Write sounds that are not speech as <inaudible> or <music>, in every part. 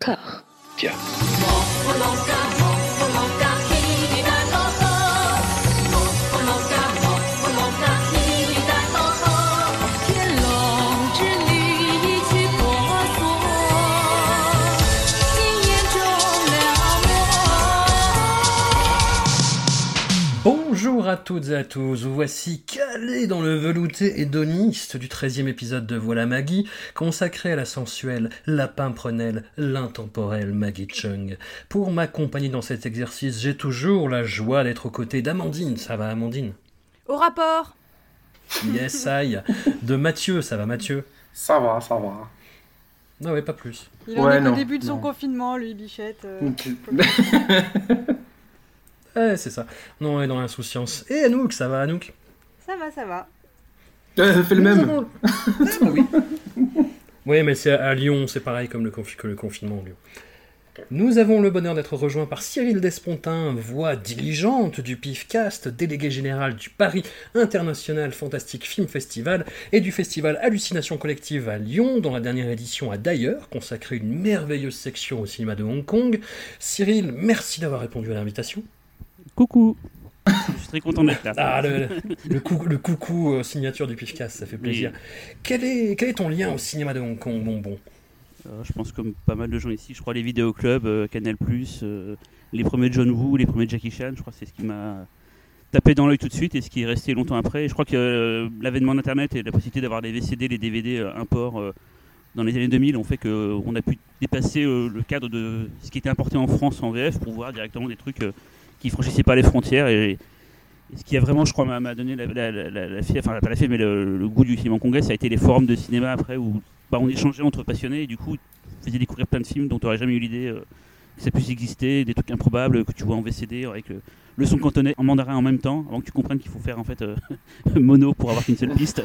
Tiens. Bonjour à toutes et à tous, vous voici calé dans le velouté hédoniste du 13e épisode de Voilà Maggie, consacré à la sensuelle, la pimprenelle, l'intemporelle Maggie Chung. Pour m'accompagner dans cet exercice, j'ai toujours la joie d'être aux côtés d'Amandine. Ça va Amandine? Au rapport Yes, I. De Mathieu, ça va Mathieu? Ça va, ça va. Non, ouais, pas plus. Il en est non, qu'au début de son non. confinement, lui, Bichette. euh. <laughs> Eh, c'est ça. Non, on est dans l'insouciance. Et Anouk, ça va Anouk? Ça va, ça va. Euh, fais le même. Avons- Ah, oui. <laughs> Oui, mais c'est à Lyon, c'est pareil comme le, confi- que le confinement à Lyon. Nous avons le bonheur d'être rejoints par Cyril Despontin, voix diligente du PIFcast, délégué général du Paris International Fantastic Film Festival et du festival Hallucination Collective à Lyon, dont la dernière édition a d'ailleurs consacré une merveilleuse section au cinéma de Hong Kong. Cyril, merci d'avoir répondu à l'invitation. Coucou Je suis très content d'être là. Ah, le, le, cou- le coucou euh, signature du PIFcast, ça fait plaisir. Quel, est, quel est ton lien au cinéma de Hong Kong, bonbon? Euh, je pense comme pas mal de gens ici, je crois les vidéoclubs, euh, Canal+, euh, les premiers John Woo, les premiers Jackie Chan, je crois que c'est ce qui m'a tapé dans l'œil tout de suite et ce qui est resté longtemps après. Et je crois que l'avènement d'Internet et la possibilité d'avoir les VCD, les DVD import dans les années 2000 ont fait qu'on a pu dépasser le cadre de ce qui était importé en France en VF pour voir directement des trucs qui franchissaient pas les frontières et, ce qui a vraiment, je crois, m'a donné la, fièvre- enfin pas la fièvre, mais le, goût du film en congrès, ça a été les forums de cinéma après où bah, on échangeait entre passionnés et du coup on faisait découvrir plein de films dont tu n'aurais jamais eu l'idée euh, que ça puisse exister, des trucs improbables que tu vois en VCD avec le, son cantonais en mandarin en même temps, avant que tu comprennes qu'il faut faire en fait euh, <laughs> mono pour avoir qu'une seule piste.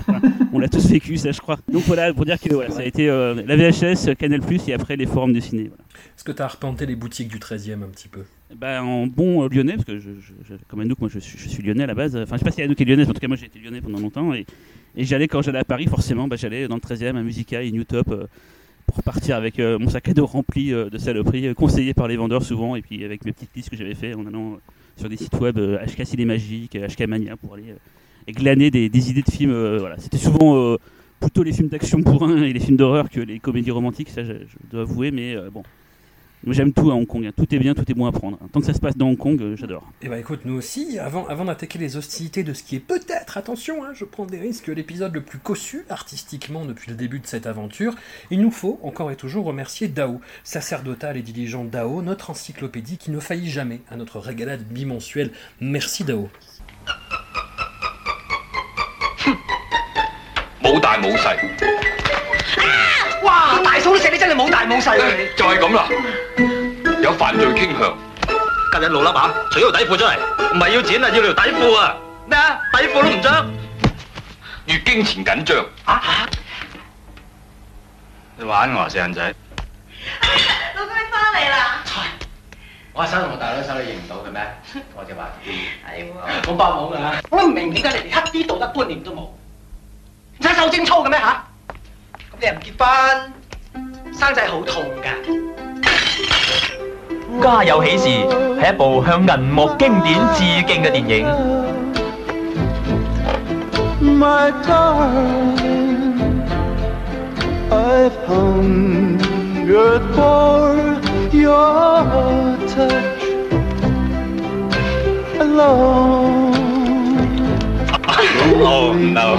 On l'a tous vécu ça je crois. Donc voilà, pour dire que ça a été euh, la VHS, Canal+, et après les forums de ciné. voilà. Est-ce que tu as arpenté les boutiques du 13e un petit peu? Bah, en bon euh, lyonnais, parce que je, je- je- comme Anouk, moi je suis, lyonnais à la base. Enfin, je sais pas si Anouk est lyonnais, mais en tout cas, moi j'ai été lyonnais pendant longtemps. Et, j'allais, quand j'allais à Paris, forcément, bah, j'allais dans le 13e à Musica et New Top euh, pour partir avec euh, mon sac à dos rempli de saloperies, conseillé par les vendeurs souvent, et puis avec mes petites listes que j'avais fait en allant sur des sites web HK Ciné Magique, euh, HK Mania pour aller glaner des, des idées de films. voilà. C'était souvent plutôt les films d'action bourrin et les films d'horreur que les comédies romantiques, ça je, dois avouer, mais bon. J'aime tout à Hong Kong, hein. tout est bien, tout est bon à prendre. Tant que ça se passe dans Hong Kong, euh, j'adore. Eh ben écoute, nous aussi, avant, avant d'attaquer les hostilités de ce qui est peut-être, attention, hein, je prends des risques, l'épisode le plus cossu artistiquement depuis le début de cette aventure, il nous faut encore et toujours remercier Dao, sacerdotal et diligent Dao, notre encyclopédie qui ne faillit jamais à notre régalade bimensuelle. Merci Dao. 哇！大嫂都寫你真係冇大冇細啊！你就係咁啦。有犯罪傾向，今日老笠啊，除咗條底褲出嚟，唔係要錢啊，要條底褲啊！咩啊？底褲都唔着月經前緊張，啊！你玩我啊，死人仔！老公你翻嚟啦？我手同我大佬手你認唔到嘅咩？我就話 <laughs> 係喎。我包冇㗎。我唔明點解你哋一啲道德觀念都冇，唔使受精操嘅咩吓？咁你又唔結婚，生仔好痛㗎。家有喜事係一部向銀幕經典致敬嘅電影。My darling, I've hungered for your touch alone. Oh no！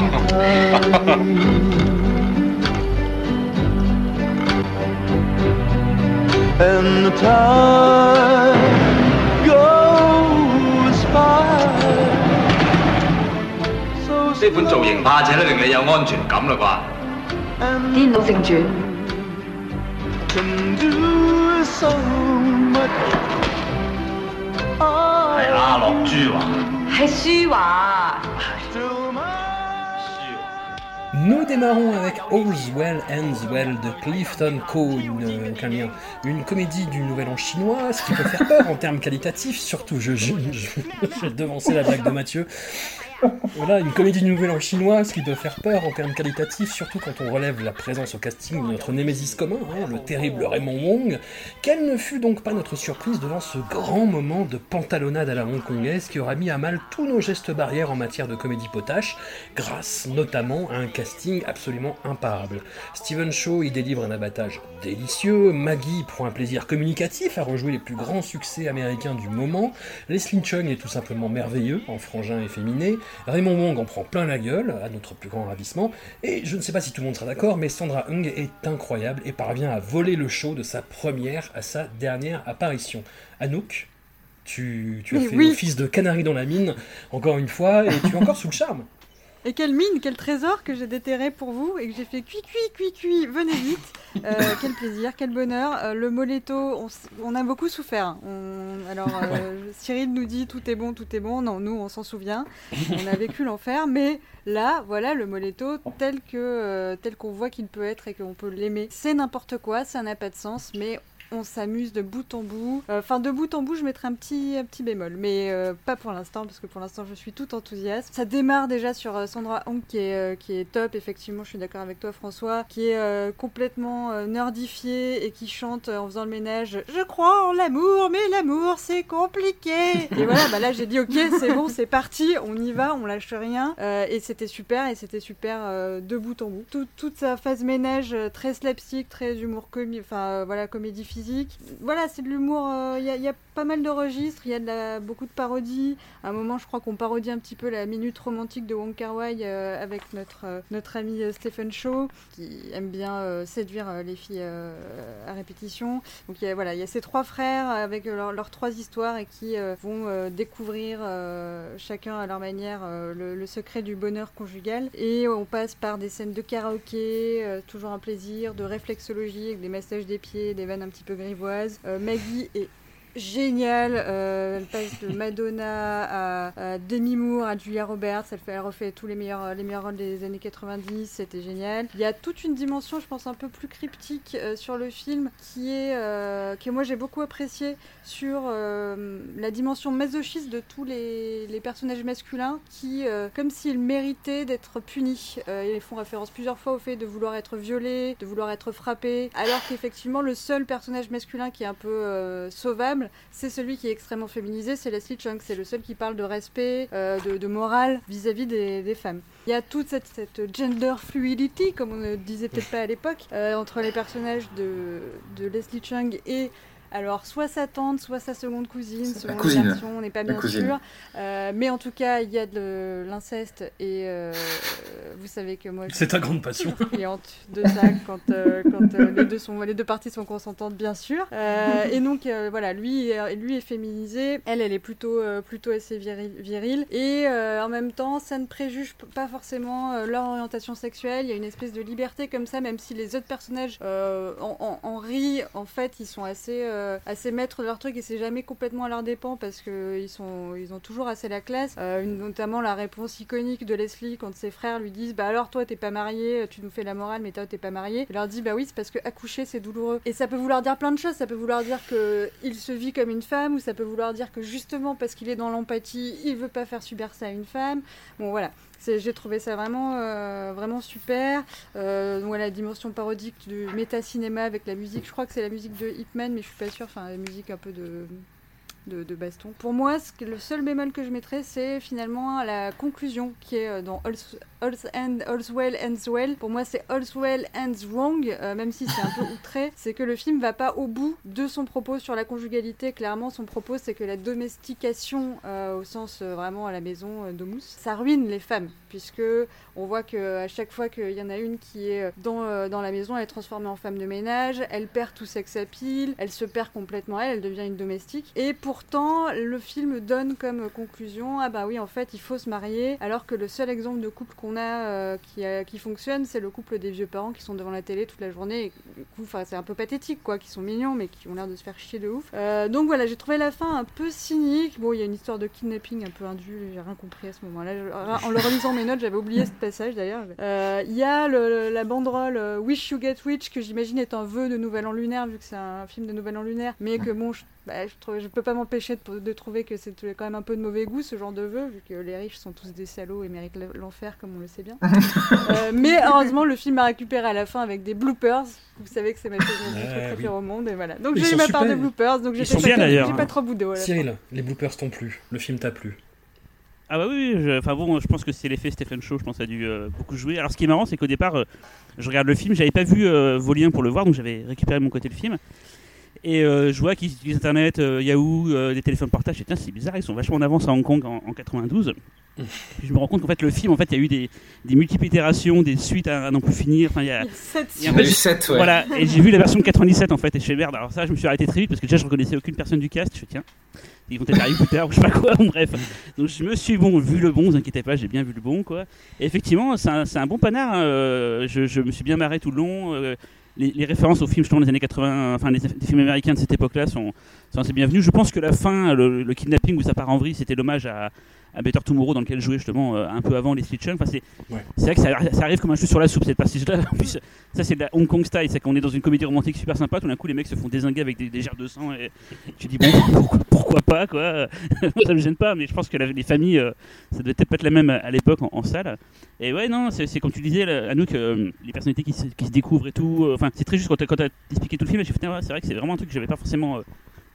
and the time goes by. 呢款造型怕且都令你有安全感啦啩？颠倒正传。系阿乐朱华。系舒华。Nous démarrons avec All's Well Ends Well de Clifton Cone, euh, lien. Une comédie du Nouvel An chinois, ce qui peut faire peur en termes qualitatifs, surtout je, je, je, je la blague de Mathieu. Voilà, une comédie nouvelle en chinoise qui peut faire peur en termes qualitatifs, surtout quand on relève la présence au casting de notre némésis commun, hein, le terrible Raymond Wong. Quelle ne fut donc pas notre surprise devant ce grand moment de pantalonnade à la hongkongaise qui aura mis à mal tous nos gestes barrières en matière de comédie potache, grâce notamment à un casting absolument imparable. Steven Shaw y délivre un abattage délicieux, Maggie prend un plaisir communicatif à rejouer les plus grands succès américains du moment, Leslie Chung est tout simplement merveilleux, en frangin efféminé, Raymond Wong en prend plein la gueule, à notre plus grand ravissement, et je ne sais pas si tout le monde sera d'accord, mais Sandra Hung est incroyable et parvient à voler le show de sa première à sa dernière apparition. Anouk, tu, tu as fait oui. office de canari dans la mine, encore une fois, et tu es encore sous le charme. Et quelle mine, quel trésor que j'ai déterré pour vous et que j'ai fait cuit, cuit, cuit, cuit, venez vite. Euh, <laughs> quel plaisir, quel bonheur. Euh, le Moletto, on, a beaucoup souffert. On- alors, euh, Cyril nous dit tout est bon, tout est bon. Non, nous, on s'en souvient. <laughs> On a vécu l'enfer. Mais là, voilà, le Moletto tel euh, tel qu'on voit qu'il peut être et qu'on peut l'aimer. C'est n'importe quoi, ça n'a pas de sens, mais on s'amuse de bout en bout. Euh, Enfin, de bout en bout, je mettrai un petit, un petit bémol, mais euh, pas pour l'instant, parce que pour l'instant, je suis tout enthousiaste. Ça démarre déjà sur euh, Sandra Hong, qui est, qui est top, effectivement, je suis d'accord avec toi, François, qui est complètement nerdifiée et qui chante en faisant le ménage Je crois en l'amour, mais l'amour, c'est compliqué. et voilà, bah là, j'ai dit Ok, c'est bon, c'est parti, on y va, on lâche rien. Et c'était super, et c'était super de bout en bout. Tout- toute sa phase ménage, très slapstick, très humour comique, enfin voilà, comédie Voilà, c'est de l'humour, euh, il y, a- il y a pas mal de registres, il y a beaucoup de parodies. À un moment, je crois qu'on parodie un petit peu la minute romantique de Wong Kar Wai euh, avec notre, euh, notre ami euh, Stephen Shaw, qui aime bien euh, séduire euh, les filles euh, à répétition. Donc y a, voilà, il y a ces trois frères avec leur- leurs trois histoires et qui euh, vont euh, découvrir euh, chacun à leur manière euh, le, secret du bonheur conjugal. Et on passe par des scènes de karaoké, euh, toujours un plaisir, de réflexologie avec des massages des pieds, des vannes un petit peu grivoises. Euh, Maggie est géniale. euh, elle passe de Madonna à, à Demi Moore, à Julia Roberts. Elle, fait, elle refait tous les meilleurs, les meilleurs rôles des années 90. C'était génial. Il y a toute une dimension, je pense, un peu plus cryptique euh, sur le film qui est euh, que moi j'ai beaucoup apprécié sur euh, la dimension masochiste de tous les, les personnages masculins qui, euh, comme s'ils méritaient d'être punis. Ils font référence plusieurs fois au fait de vouloir être violés, de vouloir être frappés, alors qu'effectivement le seul personnage masculin qui est un peu euh, c'est celui qui est extrêmement féminisé, c'est Leslie Chung. C'est le seul qui parle de respect, euh, de, morale vis-à-vis des, femmes. Il y a toute cette, cette gender fluidity, comme on ne disait peut-être pas à l'époque, euh, entre les personnages de, de Leslie Chung et alors, soit sa tante, soit sa seconde cousine, La selon les cousine. versions, on n'est pas La bien cousine. sûr. Euh, mais en tout cas, il y a de l'inceste et euh, vous savez que moi, je C'est ta grande passion. suis friande de ça quand, euh, quand euh, les, deux sont, les deux parties sont consentantes, bien sûr. Euh, et donc, euh, voilà, lui, est- lui est féminisé, elle, elle est plutôt, euh, plutôt assez viril- virile. Et euh, en même temps, ça ne préjuge pas forcément euh, leur orientation sexuelle. Il y a une espèce de liberté comme ça, même si les autres personnages euh, en, en- en rient, en fait, ils sont assez, euh, assez maîtres de leur truc et c'est jamais complètement à leur dépens parce qu'ils ils ont toujours assez la classe. Euh, notamment la réponse iconique de Leslie quand ses frères lui disent Bah alors, toi, t'es pas marié, tu nous fais la morale, mais toi, t'es pas marié. Il leur dit Bah oui, c'est parce que accoucher, c'est douloureux. Et ça peut vouloir dire plein de choses. Ça peut vouloir dire que il se vit comme une femme ou ça peut vouloir dire que justement, parce qu'il est dans l'empathie, il veut pas faire subir ça à une femme. Bon, voilà. J'ai trouvé ça vraiment, euh, vraiment super. Euh, la dimension parodique du méta-cinéma avec la musique. Je crois que c'est la musique de Hitman, mais je suis pas sûre. Enfin, la musique un peu de, de, de baston. Pour moi, ce que- le seul bémol que je mettrais, c'est finalement la conclusion qui est euh, dans All's, All's Well Ends Well. Pour moi, c'est All's Well Ends Wrong, euh, même si c'est un peu outré. <laughs> C'est que le film va pas au bout de son propos sur la conjugalité. Clairement, son propos, c'est que la domestication, euh, au sens euh, vraiment à la maison d'Omus, ça ruine les femmes, puisque on voit que à chaque fois qu'il y en a une qui est dans, dans la maison, elle est transformée en femme de ménage, elle perd tout sex appeal, elle se perd complètement elle, elle devient une domestique. Et pourtant, le film donne comme conclusion, ah bah oui, en fait, il faut se marier, alors que le seul exemple de couple qu'on a, euh, qui, fonctionne, c'est le couple des vieux parents qui sont devant la télé toute la journée. Et, du coup, c'est un peu pathétique, quoi, qui sont mignons, mais qui ont l'air de se faire chier de ouf. Euh, donc voilà, j'ai trouvé la fin un peu cynique. Bon, il y a une histoire de kidnapping un peu indue, j'ai rien compris à ce moment-là. En le relisant mes notes, j'avais oublié ce passage d'ailleurs. Euh, Il y a la banderole Wish You Get Rich, que j'imagine est un vœu de Nouvel An lunaire, vu que c'est un film de Nouvel An lunaire, mais que bon, je, bah, je, je peux pas m'en m'empêchait de, de trouver que c'était quand même un peu de mauvais goût ce genre de vœu, vu que les riches sont tous des salauds et méritent l'enfer, comme on le sait bien. <laughs> Euh, mais heureusement, le film m'a récupéré à la fin avec des bloopers. Vous savez que c'est ma chose je Ouais, préfère oui. au monde, et voilà. Donc j'ai eu ma part de bloopers, donc sont pas, bien, d'ailleurs. j'ai pas trop boudé. voilà. Cyril, les bloopers t'ont plu, le film t'a plu. Ah bah oui, je- enfin bon, je pense que c'est l'effet Stephen Shaw, je pense, a dû euh, beaucoup jouer. Alors ce qui est marrant, c'est qu'au départ, euh, je regarde le film, j'avais pas vu euh, vos liens pour le voir, donc j'avais récupéré mon côté le film. Et euh, je vois qu'ils utilisent Internet, euh, Yahoo, euh, des téléphones portables. Tiens, c'est bizarre, ils sont vachement en avance à Hong Kong en, en 92. Puis je me rends compte qu'en fait, le film, en fait, il y a eu des, des multiples itérations, des suites à, à n'en plus finir. Enfin, il y a, Il en a fait, eu sept, ouais. Voilà, et j'ai vu la version de 97 en fait, et je fais merde. Alors ça, je me suis arrêté très vite parce que déjà je reconnaissais aucune personne du cast. Je fais tiens, ils vont peut-être arriver plus tard ou je sais pas quoi. <laughs> Bon, bref, donc je me suis bon vu le bon, vous inquiétez pas, j'ai bien vu le bon quoi. Et effectivement, c'est un, c'est un bon panard. hein, je, je me suis bien marré tout le long. euh, les, références aux films justement des années 80, enfin des, films américains de cette époque-là sont, sont assez bienvenues. Je pense que la fin, le, le kidnapping où ça part en vrille, c'était l'hommage à, à Better Tomorrow dans lequel jouait justement euh, un peu avant les Street. Enfin, c'est Ouais. vrai que ça, ça arrive comme un cheveu sur la soupe cette passage-là. <laughs> En plus, ça c'est de la Hong Kong style, c'est qu'on est dans une comédie romantique super sympa. Tout d'un coup, les mecs se font désinguer avec des, des gerres de sang et tu dis bon, <laughs> pourquoi, pourquoi pas quoi. <laughs> ça me gêne pas, mais je pense que la- les familles, euh, ça devait peut-être pas être la même à, l'époque en, en salle. Et ouais, non, c'est comme tu disais, Anouk, euh, les personnalités qui se, qui se découvrent et tout. euh, Enfin, c'est très juste quand quand t'as expliqué tout le film. J'ai fait, ouais, c'est vrai que c'est vraiment un truc que j'avais pas forcément. euh,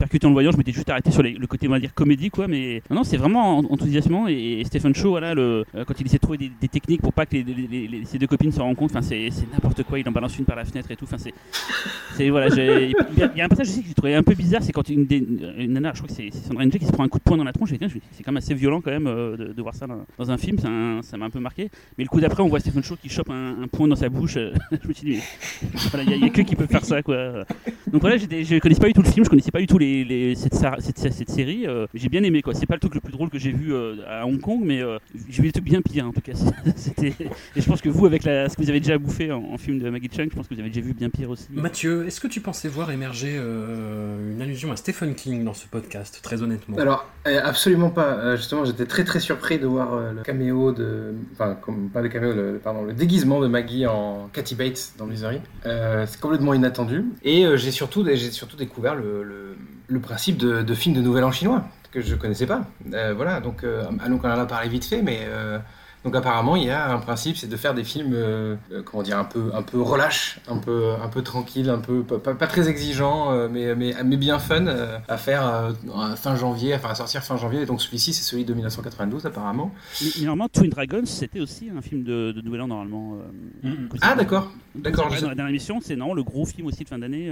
percuté en le voyant, je m'étais juste arrêté sur le côté on va dire comédie quoi, mais non, c'est vraiment en- enthousiasmant et, Stephen Shaw voilà euh, quand il essaie de trouver des, techniques pour pas que les, ses deux copines se compte, enfin c'est n'importe quoi, il en balance une par la fenêtre et tout, enfin c'est voilà, il y, a- il un passage aussi que j'ai trouvé un peu bizarre, c'est quand une, des, nana, je crois que c'est Sandra Ng qui se prend un coup de poing dans la tronche, c'est quand même assez violent quand même euh, de, voir ça dans, un film, ça m'a un peu marqué. Mais le coup d'après, on voit Stephen Shaw qui chope un, un poing dans sa bouche, euh, <laughs> je me suis dit, mais voilà, il y, a- il a que qui peut faire ça quoi. Donc voilà, je connaissais pas du tout le film, je connaissais pas du tout les, les- cette, sa- cette, cette- cette série. euh, j'ai bien aimé quoi. C'est pas le truc le plus drôle que j'ai vu euh, à Hong Kong, mais euh, j'ai vu des trucs bien pires en tout cas. <laughs> C'était et je pense que vous avec la, ce que vous avez déjà bouffé en, en film de Maggie Chung, je pense que vous avez déjà vu bien pire aussi. Mathieu, est-ce que tu pensais voir émerger euh, une allusion à Stephen King dans ce podcast, très honnêtement? Alors, euh, absolument pas. Justement, j'étais très très surpris de voir le caméo de. Enfin, comme, pas le caméo, le, pardon, le déguisement de Maggie en Kathy Bates dans Misery. Euh, c'est complètement inattendu. Et euh, j'ai surtout, j'ai surtout découvert le, le, le principe de, de film de Nouvel An chinois, que je connaissais pas. Euh, voilà, donc, euh, donc on en a parlé vite fait, mais. euh, donc apparemment, il y a un principe, c'est de faire des films, euh, comment dire, un peu, un peu relâche, un peu, un peu tranquille, un peu pas, très exigeant, mais, mais, mais bien fun euh, à faire euh, à fin janvier, enfin à sortir fin janvier. Et donc celui-ci, c'est celui de 1992 apparemment. Mais, mais normalement, Twin Dragons, c'était aussi un film de, de Nouvel An normalement. que Ah d'accord, d'accord. Dans sais- la dernière émission, c'est non le gros film aussi de fin d'année.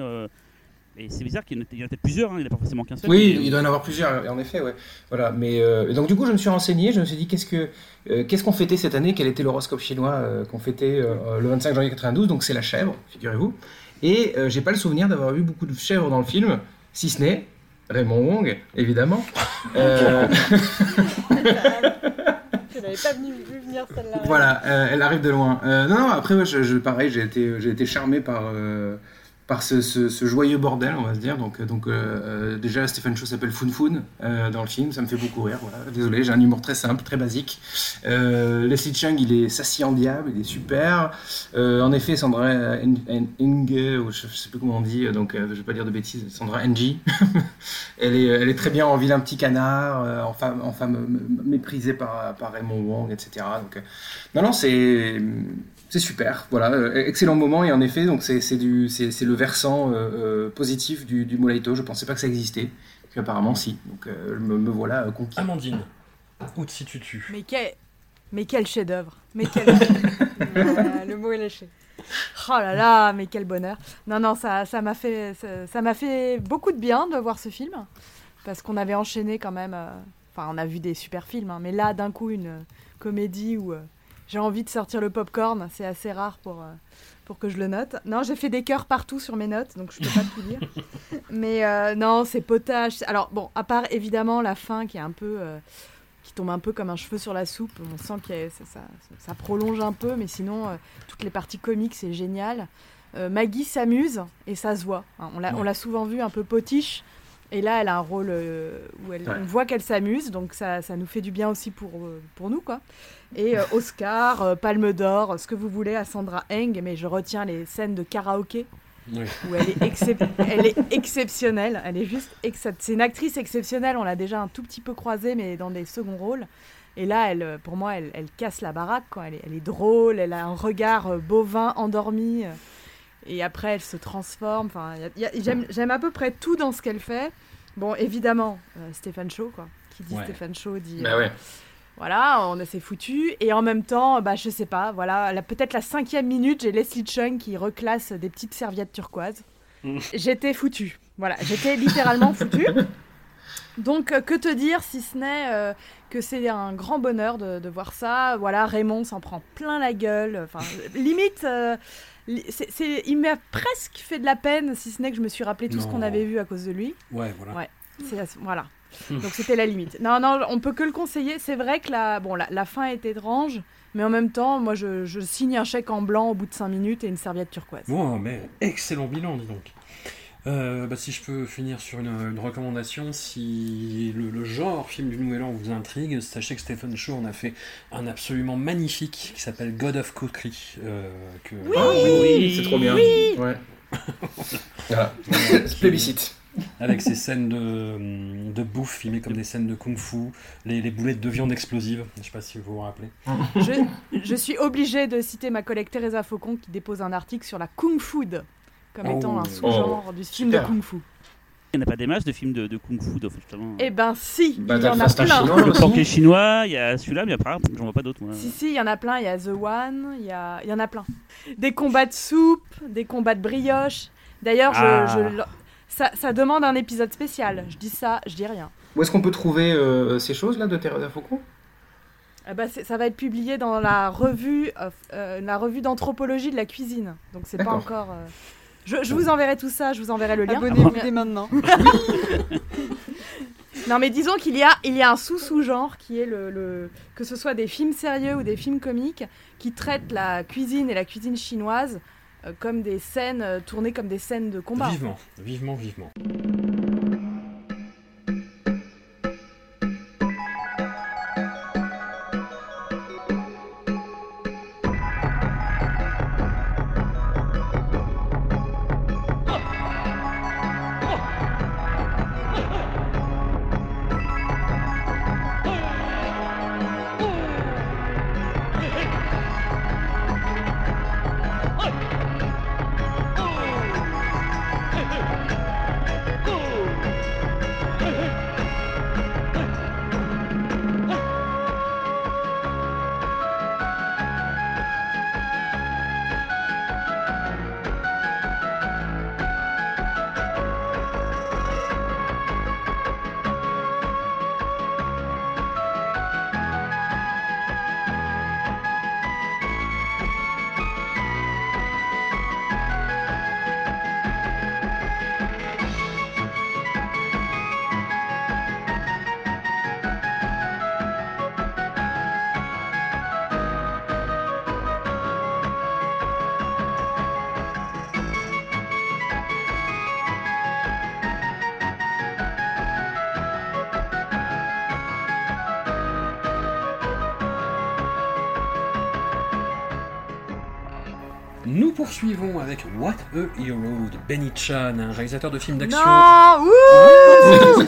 Et c'est bizarre qu'il y en a peut-être plusieurs, hein, il n'y en a pas forcément qu'un seul. Oui, mais- il doit y en avoir plusieurs, en effet, ouais. Voilà, mais euh, donc du coup, je me suis renseigné, je me suis dit qu'est-ce que euh, qu'est-ce qu'on fêtait cette année, quel était l'horoscope chinois euh, qu'on fêtait euh, le 25 janvier 92, donc c'est la chèvre, figurez-vous. Et euh, j'ai pas le souvenir d'avoir vu beaucoup de chèvres dans le film, si ce n'est Raymond Wong, évidemment. <laughs> <laughs> Je l'avais pas venu, vu venir celle-là. voilà, euh, elle arrive de loin. Euh, non, non, après, ouais, je, je- pareil, j'ai été, j'ai été charmé par, euh, par ce, joyeux bordel, on va se dire. Donc, euh, euh, euh, déjà, Stephen Chow s'appelle Fun Fun dans le film, ça me fait beaucoup rire. Voilà. Désolé, j'ai un humour très simple, très basique. Euh, Leslie Chung, il est sassy en diable, il est super. En effet, Sandra En- En- Enge, je, je sais plus comment on dit, donc je vais pas dire de bêtises, Sandra Ng, <laughs> elle, est, très bien en vilain petit canard, en femme, méprisée par, par Raymond Wong, etc. Donc, non, non, c'est c'est super. Voilà, euh, excellent moment et en effet, donc c'est c'est du c'est c'est le versant euh, euh, positif du, du Molaito. Je pensais pas que ça existait, puis apparemment si. Donc euh, me, me voilà conquis. Amandine, où te situes-tu? Mais quel, mais quel chef-d'œuvre. Mais quel. <laughs> Voilà, le mot est lâché. Oh là là, mais quel bonheur. Non, non, ça, ça m'a fait, ça, ça m'a fait beaucoup de bien de voir ce film parce qu'on avait enchaîné quand même. euh, Enfin, on a vu des super films, hein, mais là, d'un coup, une comédie où euh, j'ai envie de sortir le popcorn, c'est assez rare pour. euh, pour que je le note. Non, j'ai fait des cœurs partout sur mes notes, donc je peux pas tout lire. <laughs> Mais euh, non, c'est potage. Alors bon, à part évidemment la fin qui est un peu, euh, qui tombe un peu comme un cheveu sur la soupe. On sent que ça, ça, ça prolonge un peu, mais sinon toutes les parties comiques c'est génial. Maggie s'amuse et ça se voit. hein. On l'a, on l'a souvent vu un peu potiche. Et là, elle a un rôle euh, où elle, Ouais. on voit qu'elle s'amuse, donc ça, ça nous fait du bien aussi pour, euh, pour nous, quoi. Et euh, Oscar, Palme d'Or, ce que vous voulez à Sandra Eng, mais je retiens les scènes de karaoké Oui. où elle est, excep- <laughs> elle est exceptionnelle. Elle est juste C'est une actrice exceptionnelle. On l'a déjà un tout petit peu croisée, mais dans des seconds rôles. Et là, elle, pour moi, elle, elle casse la baraque. Quoi. Elle, est, elle est drôle. Elle a un regard bovin endormi. Euh, Et après, elle se transforme. Enfin, j'aime, à peu près tout dans ce qu'elle fait. Bon, évidemment, euh, Stéphane Shaw, quoi. Qui dit Ouais. Stéphane Shaw dit. Bah euh, ouais. voilà, on s'est foutu. Et en même temps, bah, je sais pas, voilà, peut-être la cinquième minute, j'ai Leslie Chung qui reclasse des petites serviettes turquoises. <laughs> J'étais foutu. Voilà, j'étais littéralement foutu. <laughs> Donc, euh, que te dire si ce n'est euh, que c'est un grand bonheur de, de voir ça. Voilà, Raymond s'en prend plein la gueule. Enfin, limite, euh, li- c'est- c'est- il m'a presque fait de la peine, si ce n'est que je me suis rappelé tout ce qu'on avait vu à cause de lui. Ouais, voilà. Ouais, c'est voilà. Donc c'était la limite. Non, non, on peut que le conseiller. C'est vrai que la, bon, la, la fin est étrange, mais en même temps, moi, je, je signe un chèque en blanc au bout de 5 minutes et une serviette turquoise. Bon, mais excellent bilan, dis donc. Euh, bah, si je peux finir sur une, une recommandation, si le, le genre film du Nouvel An vous intrigue, sachez que Stephen Shaw en a fait un absolument magnifique qui s'appelle God of Cookery. euh, que... Ah oui, c'est trop bien. Oui. Ouais. Voilà. <laughs> <laughs> Plébiscite. Avec ces scènes de, de bouffe filmées comme des scènes de kung-fu, les, les boulettes de viande explosives, je sais pas si vous vous rappelez. Je, je suis obligée de citer ma collègue Teresa Faucon qui dépose un article sur la kung food comme Oh. étant un sous-genre du film de super. kung fu. Il n'y en a pas des masses de films de, de kung fu, donc, justement. Eh ben si, Bah, il y t'as en a plein. Chinois Le porquet chinois, il y a celui-là, mais après, j'en vois pas d'autres. Si, si, il y en a plein. Il y a The One, il y, a... il y en a plein. Des combats de soupe, des combats de brioche. D'ailleurs, Ah. je- ça, ça demande un épisode spécial. Je dis ça, je dis rien. Où est-ce qu'on peut trouver euh, ces choses-là de Teresa Faucon? Eh ben, ça va être publié dans la revue, euh, la revue d'anthropologie de la cuisine. Donc c'est pas encore. euh, Je, je vous enverrai tout ça, je vous enverrai le lien. Abonnez-vous dès maintenant. <laughs> Non, mais disons qu'il y a, il y a un sous-sous-genre qui est le, le- que ce soit des films sérieux ou des films comiques qui traitent la cuisine et la cuisine chinoise euh, comme des scènes euh, tournées comme des scènes de combat. Vivement, vivement, vivement. What a Hero de Benny Chan, un réalisateur de films d'action. Non Ouh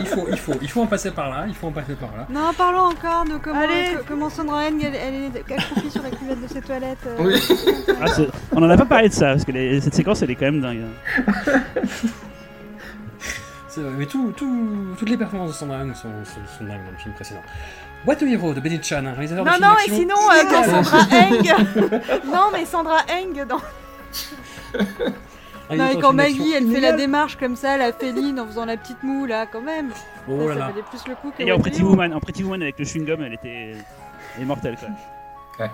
il, faut, il, faut, il faut en passer par là, il faut en passer par là. Non, parlons encore de comment, Allez. co- comment Sandra Eng, elle, elle est accroupie sur la cuvette de ses toilettes. euh. Oui. Ah, c'est- on en a pas parlé de ça, parce que les- cette séquence, elle est quand même dingue. hein. <laughs> C'est vrai, mais tout, tout- toutes les performances de Sandra Hung sont, sont, sont dingues dans le film précédent. What a Hero de Benny Chan, un réalisateur de Non, films non, et d'action sinon, euh, quand. Sandra <laughs> Eng. non, mais Sandra Eng dans. Non, de quand Maggie, elle fait la démarche comme ça, la féline, en faisant la petite moue, là, quand même. Oh ça, là ça là. valait plus le coup que Et en Pretty Hero. Woman, en Pretty Woman avec le chewing-gum, elle était elle est mortelle quoi.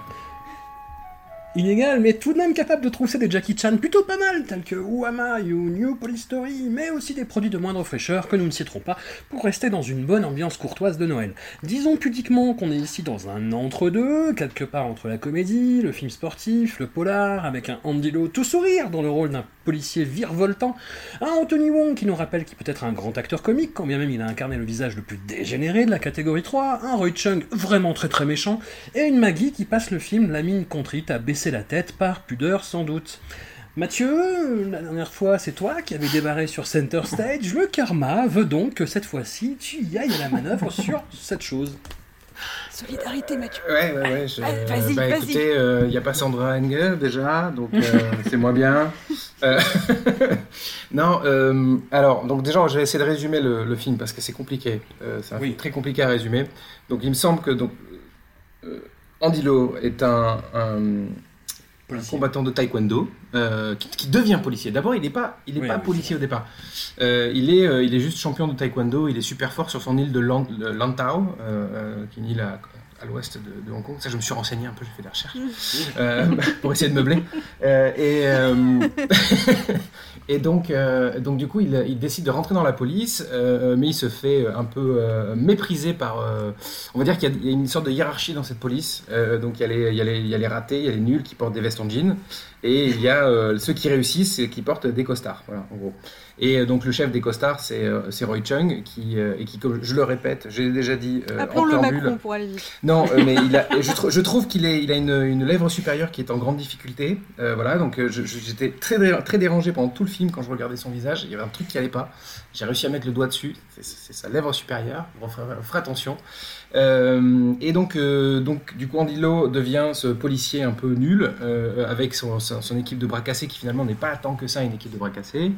Illégal, mais tout de même capable de trousser des Jackie Chan plutôt pas mal, tels que Wama ou New Police Story, mais aussi des produits de moindre fraîcheur que nous ne citerons pas pour rester dans une bonne ambiance courtoise de Noël. Disons pudiquement qu'on est ici dans un entre-deux, quelque part entre la comédie, le film sportif, le polar, avec un Andy Lau tout sourire dans le rôle d'un policier virevoltant, un Anthony Wong qui nous rappelle qu'il peut être un grand acteur comique, quand bien même il a incarné le visage le plus dégénéré de la catégorie 3, un Roy Chung vraiment très très méchant, et une Maggie qui passe le film la mine contrite à baisser la tête par pudeur sans doute. Mathieu, la dernière fois, c'est toi qui avais débarré sur Center Stage. Le karma veut donc que cette fois-ci, tu y ailles à la manœuvre sur cette chose. Solidarité, Mathieu. Ouais, ouais, ouais. je- Allez, vas-y, bah, vas-y. écoutez, il n'y a pas Sandra Engel déjà, donc euh, <laughs> c'est moins bien. Euh, <laughs> non, euh, alors, donc déjà, je vais essayer de résumer le, le film parce que c'est compliqué. Euh, c'est un film très compliqué à résumer. Donc, il me semble que donc, euh, Andy Lau est un, un- un combattant de taekwondo euh, qui, qui devient policier. D'abord, il n'est pas, il est Oui, pas oui, policier au départ. Euh, il, est, euh, il est juste champion de taekwondo. Il est super fort sur son île de Lan- de Lantau, qui est une île à, à l'ouest de, de Hong Kong. Ça, je me suis renseigné un peu, j'ai fait des recherches <laughs> pour essayer de meubler. Et, <laughs> et donc, euh, donc, du coup, il, décide de rentrer dans la police, euh, mais il se fait un peu euh, mépriser par. euh, on va dire qu'il y, a- une sorte de hiérarchie dans cette police. Euh, donc, il y, a les, il, y a les, il y a les ratés, il y a les nuls qui portent des vestes en jean, et il y a euh, ceux qui réussissent et qui portent des costards. Voilà, en gros. Et euh, donc, le chef des costards, c'est euh, Roy Chung, qui, euh, et qui, comme je le répète, j'ai déjà dit. Appelons-le Macron pour aller vite. non, mais il a, <laughs> je, trou- je trouve qu'il il a une, une lèvre supérieure qui est en grande difficulté. Voilà, donc j'étais très, très dérangé pendant tout le film quand je regardais son visage. Il y avait un truc qui allait pas. J'ai réussi à mettre le doigt dessus. C'est- sa lèvre supérieure. On fera, on fera attention. Euh, et donc, euh, donc, du coup, Andy Lau devient ce policier un peu nul euh, avec son, son, son équipe de bras cassés qui finalement n'est pas tant que ça une équipe de bras cassés.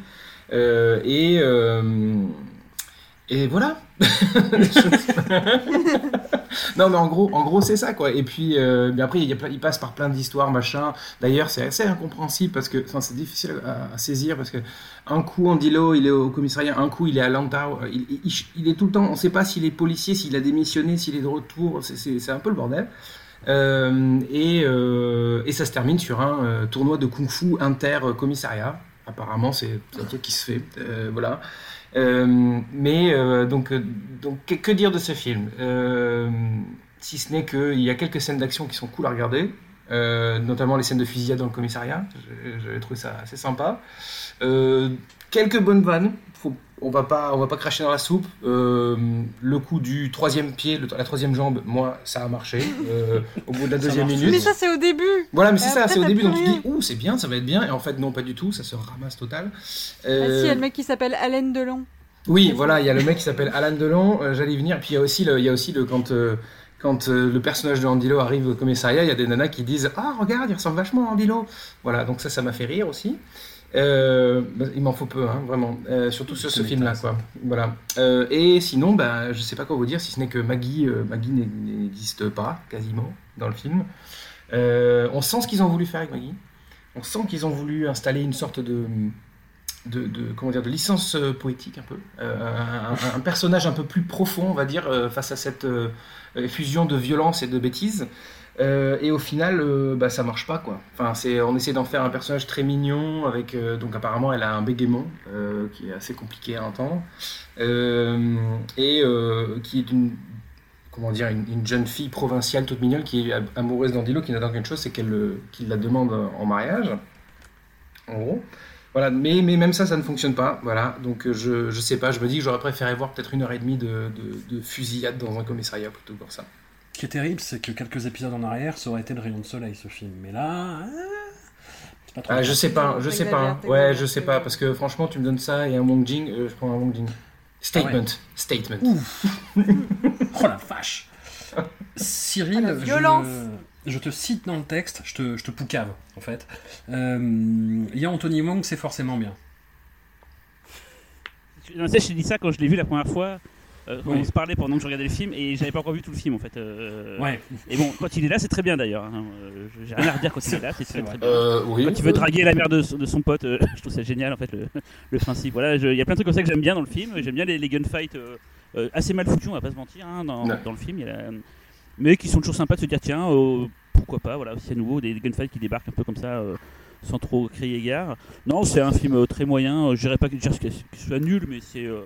Euh, et, euh, et voilà. <laughs> non, mais en gros, en gros c'est ça, quoi. Et puis, euh, après, il, passe par plein d'histoires, machin. D'ailleurs, c'est assez incompréhensible parce que, enfin, c'est difficile à, saisir parce que un coup, Andy Lau, il est au commissariat, un coup, il est à Lantau. Il, il- est tout le temps, on ne sait pas s'il est policier, s'il a démissionné, s'il est de retour. C'est- un peu le bordel. Euh, et, et ça se termine sur un tournoi de kung-fu inter-commissariat. Apparemment, c'est un truc qui se fait. Euh, voilà. Euh, mais euh, donc, donc que, dire de ce film? Si ce n'est qu'il y a quelques scènes d'action qui sont cool à regarder, notamment les scènes de fusillade dans le commissariat. J'avais trouvé ça assez sympa. Quelques bonnes vannes. On va pas, on va pas cracher dans la soupe. Euh, le coup du troisième pied, le- la troisième jambe, moi, ça a marché. Euh, au bout de la deuxième minute. Mais ça, c'est au début. Voilà, mais c'est Et ça, c'est au début, donc tu dis, ouh, c'est bien, ça va être bien, et en fait, non, pas du tout, ça se ramasse total. Ah Euh, si, il y a le mec qui s'appelle Alain Delon. oui, voilà, il y a le mec qui s'appelle Alan Delon, euh, j'allais y venir, puis il y a aussi le, il y a aussi le quand, euh, quand euh, le personnage de Andy Lau arrive au commissariat, il y a des nanas qui disent Ah, regarde, il ressemble vachement à Andy Lau. Voilà, donc ça, ça m'a fait rire aussi. Euh, bah, il m'en faut peu, hein, vraiment, Euh, surtout sur ce film-là, quoi. Voilà. Euh, et sinon, bah, je sais pas quoi vous dire, si ce n'est que Maggie, Maggie n'e- n'existe pas, quasiment, dans le film. On sent ce qu'ils ont voulu faire avec Maggie. On sent qu'ils ont voulu installer une sorte de, de, de- comment dire, de licence poétique un peu, un, un- un personnage un peu plus profond, on va dire, face à cette fusion de violence et de bêtise. Euh, et au final, euh, bah, ça marche pas quoi. Enfin, c'est, on essaie d'en faire un personnage très mignon avec, euh, donc apparemment, elle a un bégaiement euh, qui est assez compliqué à entendre et qui est une comment dire, une, une jeune fille provinciale toute mignonne qui est amoureuse d'Andilo, qui n'attend qu'une chose, c'est qu'il la demande en mariage. En gros. Voilà, mais, mais même ça, ça ne fonctionne pas. Voilà, donc je, je sais pas, je me dis que j'aurais préféré voir peut-être une heure et demie de, de, de fusillade dans un commissariat plutôt que ça. Ce qui est terrible, c'est que quelques épisodes en arrière, ça aurait été le rayon de soleil, ce film. Mais là. ah, pas trop Ah, je sais pas, je sais pas. hein. Ouais, je sais pas, parce que franchement, tu me donnes ça et un Wong Jing, euh, je prends un Wong Jing. Statement, statement. <laughs> Oh la vache Cyril, Ah, la violence. je, je te cite dans le texte, je te, je te poucave en fait. Euh, Il y a Anthony Wong, c'est forcément bien. Non, tu sais, je t'ai dit ça quand je l'ai vu la première fois. Euh, Oui. on se parlait pendant que je regardais le film et j'avais pas encore vu tout le film en fait. euh, Ouais. Et bon, quand il est là, c'est très bien d'ailleurs. hein. Euh, J'ai rien à redire quand il est là, c'est très, très bien. Euh, oui. Quand il veut draguer la mère de, son- de son pote, euh, <laughs> je trouve ça génial en fait le, le principe. Voilà, il y a plein de trucs comme ça que j'aime bien dans le film. J'aime bien les, les gunfights assez mal foutus, on va pas se mentir, hein, dans, le film. il y a la- Mais qui sont toujours sympas de se dire tiens, euh, pourquoi pas, voilà, c'est à nouveau des gunfights qui débarquent un peu comme ça. euh, sans trop crier gare. Non, c'est un film très moyen. Je dirais pas que dire que que ce soit nul, mais c'est euh,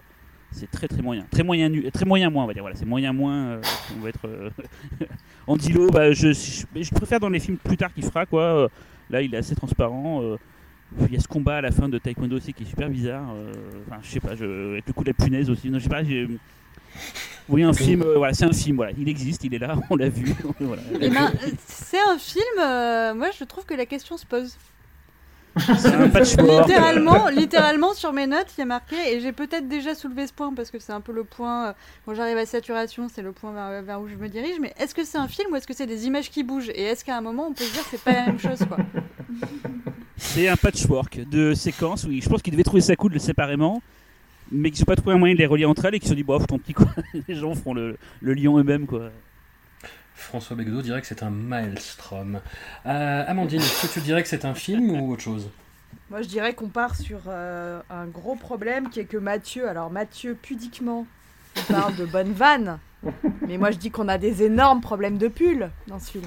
c'est très très moyen. Très moyen, nu- très moyen moins, on va dire. Voilà, c'est moyen moins. euh, on va être. Euh... <laughs> Andilo, bah, je, je, je préfère dans les films plus tard qu'il fera quoi. euh, là, il est assez transparent. euh, il y a ce combat à la fin de Taekwondo aussi qui est super bizarre. euh, Enfin, je sais pas, je, avec le coup de la punaise aussi. Non, je sais pas. j'ai- Oui, un film. euh, voilà, c'est un film. Voilà, il existe, il est là, <laughs> on l'a vu. <laughs> voilà. Eh ben, c'est un film, euh, moi je trouve que la question se pose. C'est un <laughs> littéralement, littéralement sur mes notes, il y a marqué, et j'ai peut-être déjà soulevé ce point parce que c'est un peu le point, euh, quand j'arrive à saturation, c'est le point vers, vers où je me dirige, mais est-ce que c'est un film ou est-ce que c'est des images qui bougent? Et est-ce qu'à un moment on peut se dire que c'est pas la même chose quoi? <laughs> C'est un patchwork de séquences où je pense qu'ils devaient trouver ça cool séparément, mais qu'ils n'ont pas trouvé un moyen de les relier entre elles et qu'ils se sont dit, bon, tant pis quoi, <laughs> les gens feront le, le lion eux-mêmes quoi. François Begdo dirait que c'est un maelstrom. Euh, Amandine, est-ce que tu dirais que c'est un film ou autre chose? Moi, je dirais qu'on part sur euh, un gros problème qui est que Mathieu, alors Mathieu, pudiquement, il parle de bonnes vannes. Mais moi, je dis qu'on a des énormes problèmes de pull dans ce film.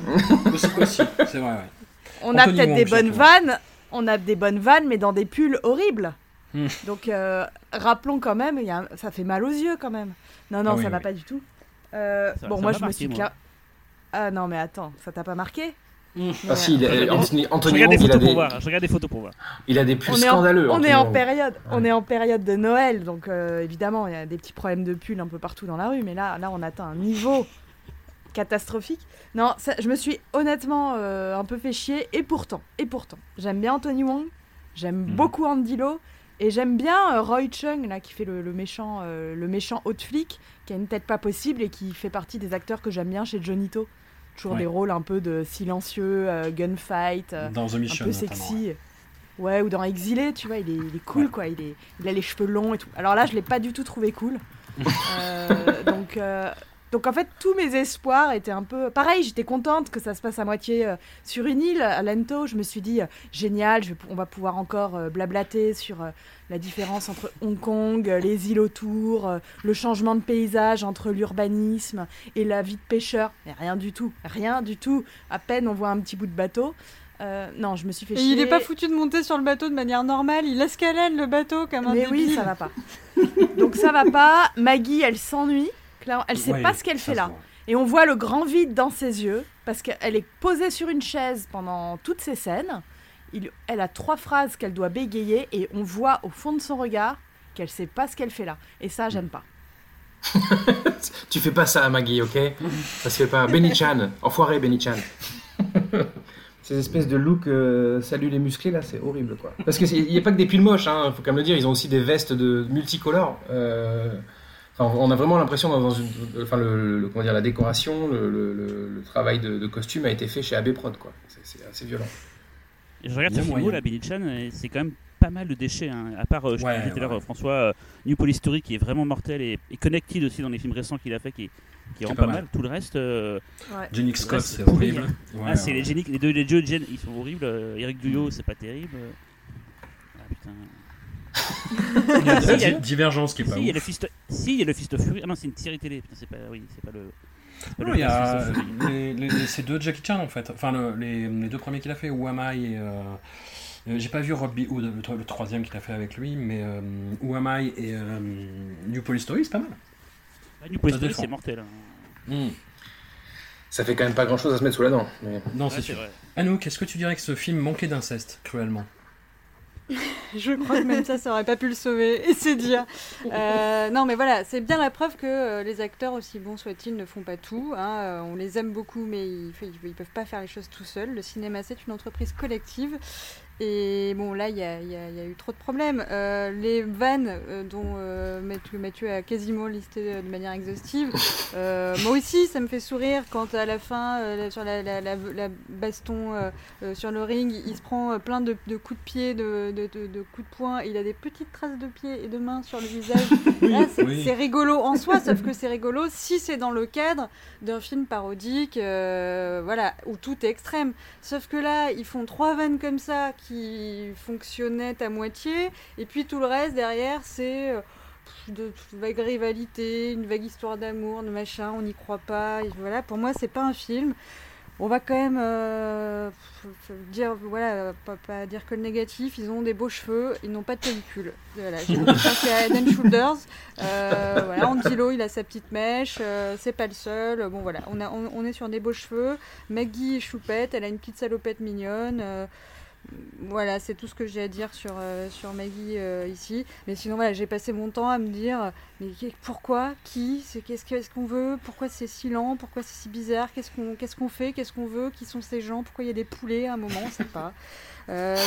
Aussi, aussi, c'est vrai, ouais. On a peut-être des bonnes vannes, on a des bonnes vannes, mais dans des pulls horribles. Hmm. Donc, euh, rappelons quand même, il y a un- ça fait mal aux yeux quand même. Non, non, Ah oui, ça va oui. pas du tout. Euh, Ça- bon, ça moi, je me marqué, suis moi. cla- Ah non, mais attends, ça t'a pas marqué Ah si, il a- Anthony, Je Anthony regarde des Wong, il a des, voir. Je regarde des photos pour voir. il a des pulls on est en, scandaleux. on est en période, on est en période de Noël, donc euh, évidemment il y a des petits problèmes de pull un peu partout dans la rue, mais là, là on atteint un niveau catastrophique. Non, ça- je me suis honnêtement euh, un peu fait chier, et pourtant, et pourtant, j'aime bien Anthony Wong, j'aime Mhm. beaucoup Andy Lo, et j'aime bien euh, Roy Chung là qui fait le, le méchant, euh, le méchant haut de flic, qui a une tête pas possible et qui fait partie des acteurs que j'aime bien chez Johnny To. Toujours Ouais. des rôles un peu de silencieux, euh, gunfight. euh, Dans The un peu sexy. Ouais. ou dans Exilé, tu vois, il est, il est cool, quoi. Il, est, il a les cheveux longs et tout. Alors là, je l'ai pas du tout trouvé cool. <laughs> Euh, donc, euh, donc, en fait, tous mes espoirs étaient un peu... Pareil, j'étais contente que ça se passe à moitié euh, sur une île, à Lento. Je me suis dit, euh, génial, je vais pou- on va pouvoir encore euh, blablater sur la différence entre Hong Kong, les îles autour, le changement de paysage entre l'urbanisme et la vie de pêcheur. Mais rien du tout, rien du tout. À peine on voit un petit bout de bateau. Euh, non, je me suis fait Et chier. il est pas foutu de monter sur le bateau de manière normale, il escalade le bateau comme un Mais oui, ça va pas. <laughs> Donc ça va pas. Maggie, elle s'ennuie. Clairement, Elle sait Ouais, pas ce qu'elle fait là. Et on voit le grand vide dans ses yeux parce qu'elle est posée sur une chaise pendant toutes ces scènes. Il- elle a trois phrases qu'elle doit bégayer et on voit au fond de son regard qu'elle sait pas ce qu'elle fait là. Et ça, j'aime pas. <laughs> Tu fais pas ça à Maggie, ok? Ça se fait pas. Benny Chan, enfoiré Benny Chan. <laughs> Ces espèces de look euh, salut les musclés là, c'est horrible quoi. Parce qu'il n'y a pas que des pulls moches, hein, faut quand même le dire, ils ont aussi des vestes de multicolores. Euh, enfin, on a vraiment l'impression dans une, enfin le, le- comment dire, la décoration, le, le- le- le travail de, de costume a été fait chez AB Prod quoi. C'est- C'est assez violent. Et je regarde Il y a ce film moyen. là, Billy Chan, et c'est quand même pas mal de déchets. hein. À part, euh, je Ouais, te disais tout à l'heure, François, euh, New Police Story qui est vraiment mortel et, et Connected aussi dans les films récents qu'il a fait qui, qui est vraiment pas pas mal. mal. Tout le reste. euh, Ouais. Jenny Scott, c'est horrible. Ouais, ah, c'est les, deux les deux Jen, ils sont horribles. Euh, Eric Duyot, c'est pas terrible. Ah putain. Il y a Si, il y a- Di- Divergence qui est pas si, il y a ouf. le Fist, si, il y a le Fist of Fury. Ah non, c'est une série télé. Putain, c'est pas, oui, c'est pas le. pas Non, le il y a Fist of Fury. les, les- les- ces deux Jackie Chan en fait. Enfin, le- les, les deux premiers qu'il a fait, Who Am I et. euh, euh, J'ai pas vu Robbie Hood, le, tro- le troisième qu'il a fait avec lui, mais euh, Who Am I et euh, New Police Story, c'est pas mal. Ah, New Police Story, c'est mortel. hein. Hmm. Ça fait quand même pas grand chose à se mettre sous la dent. mais- Non, Ouais, c'est c'est sûr. vrai. Anouk, est-ce que tu dirais que ce film manquait d'inceste, cruellement? <laughs> Je crois que même ça, ça aurait pas pu le sauver, <laughs> et c'est dire. Euh, non, mais voilà, c'est bien la preuve que euh, les acteurs, aussi bons soient-ils, ne font pas tout. hein. Euh, on les aime beaucoup, mais ils, fait- ils peuvent pas faire les choses tout seuls. Le cinéma, c'est une entreprise collective. Et bon, là, il y a, y y eu trop de problèmes. Euh, les vannes euh, dont euh, Mathieu, Mathieu a quasiment listé de manière exhaustive, <laughs> moi aussi, ça me fait sourire quand à la fin, sur la, la- la- la baston sur le ring, il se prend plein de, de coups de pied, de, de- de- de coups de poing. Il a des petites traces de pieds et de mains sur le visage. <laughs> Là, c'est oui. rigolo en soi, sauf que <laughs> c'est rigolo si c'est dans le cadre d'un film parodique, voilà, où tout est extrême. Sauf que là, ils font trois vannes comme ça qui fonctionnaient à moitié, et puis tout le reste derrière, c'est euh, de de vague rivalité, une vague histoire d'amour, de machin, on n'y croit pas. Voilà, pour moi, c'est pas un film. On va quand même euh, dire, voilà, pas, dire que le négatif. Ils ont des beaux cheveux, ils n'ont pas de pellicule. Voilà, pensé à Head Shoulders. Euh, voilà, Angelo, il a sa petite mèche, c'est pas le seul. Bon voilà, on, a, on, on est sur des beaux cheveux. Maggie est choupette, elle a une petite salopette mignonne. Voilà, c'est tout ce que j'ai à dire sur, euh, sur Maggie euh, ici. Mais sinon, voilà, j'ai passé mon temps à me dire mais pourquoi Qui c'est, Qu'est-ce qu'on veut Pourquoi c'est si lent Pourquoi c'est si bizarre Qu'est-ce qu'on, qu'est-ce qu'on fait Qu'est-ce qu'on veut Qui sont ces gens Pourquoi il y a des poulets à un moment On sait pas. Euh,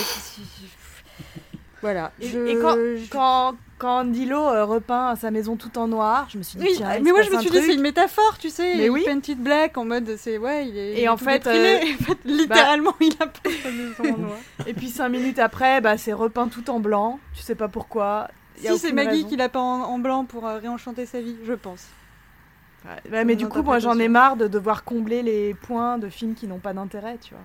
voilà. Et, Je- et quand, je- quand, quand Andilo euh, repeint sa maison tout en noir, je me suis dit, Oui, tiens, mais moi je me suis dit c'est une métaphore, tu sais, Mais il oui. painted black en mode c'est ouais, il est Et il en fait, euh, <laughs> En fait, littéralement il a peint sa maison en noir. Et puis cinq minutes après, bah, c'est repeint tout en blanc. Tu sais pas pourquoi. Y a Si c'est Maggie qui l'a peint en, en blanc pour euh, réenchanter sa vie, je pense. Ouais, mais du coup, moi, j'en ai marre de devoir combler les points de films qui n'ont pas d'intérêt, tu vois.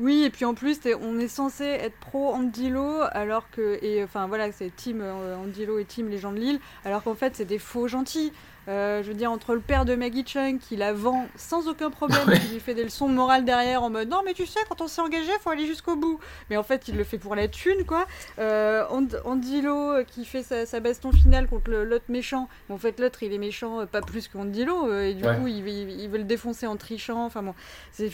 Oui, et puis en plus, on est censé être pro Andilo, alors que. Et enfin voilà, c'est Team euh, Andilo et Team Les gens de Lille, alors qu'en fait, c'est des faux gentils. Euh, je veux dire, entre le père de Maggie Chung qui la vend sans aucun problème, Ouais. qui lui fait des leçons de morale derrière en mode non, mais tu sais, quand on s'est engagé, faut aller jusqu'au bout. Mais en fait, il le fait pour la thune, quoi. Euh, And- Andilo euh, qui fait sa, sa baston finale contre le- l'autre méchant. Mais en fait, l'autre, il est méchant euh, pas plus qu'Andilo, euh, et du Ouais. coup, il, veut- il- il veut le défoncer en trichant. Enfin bon, c'est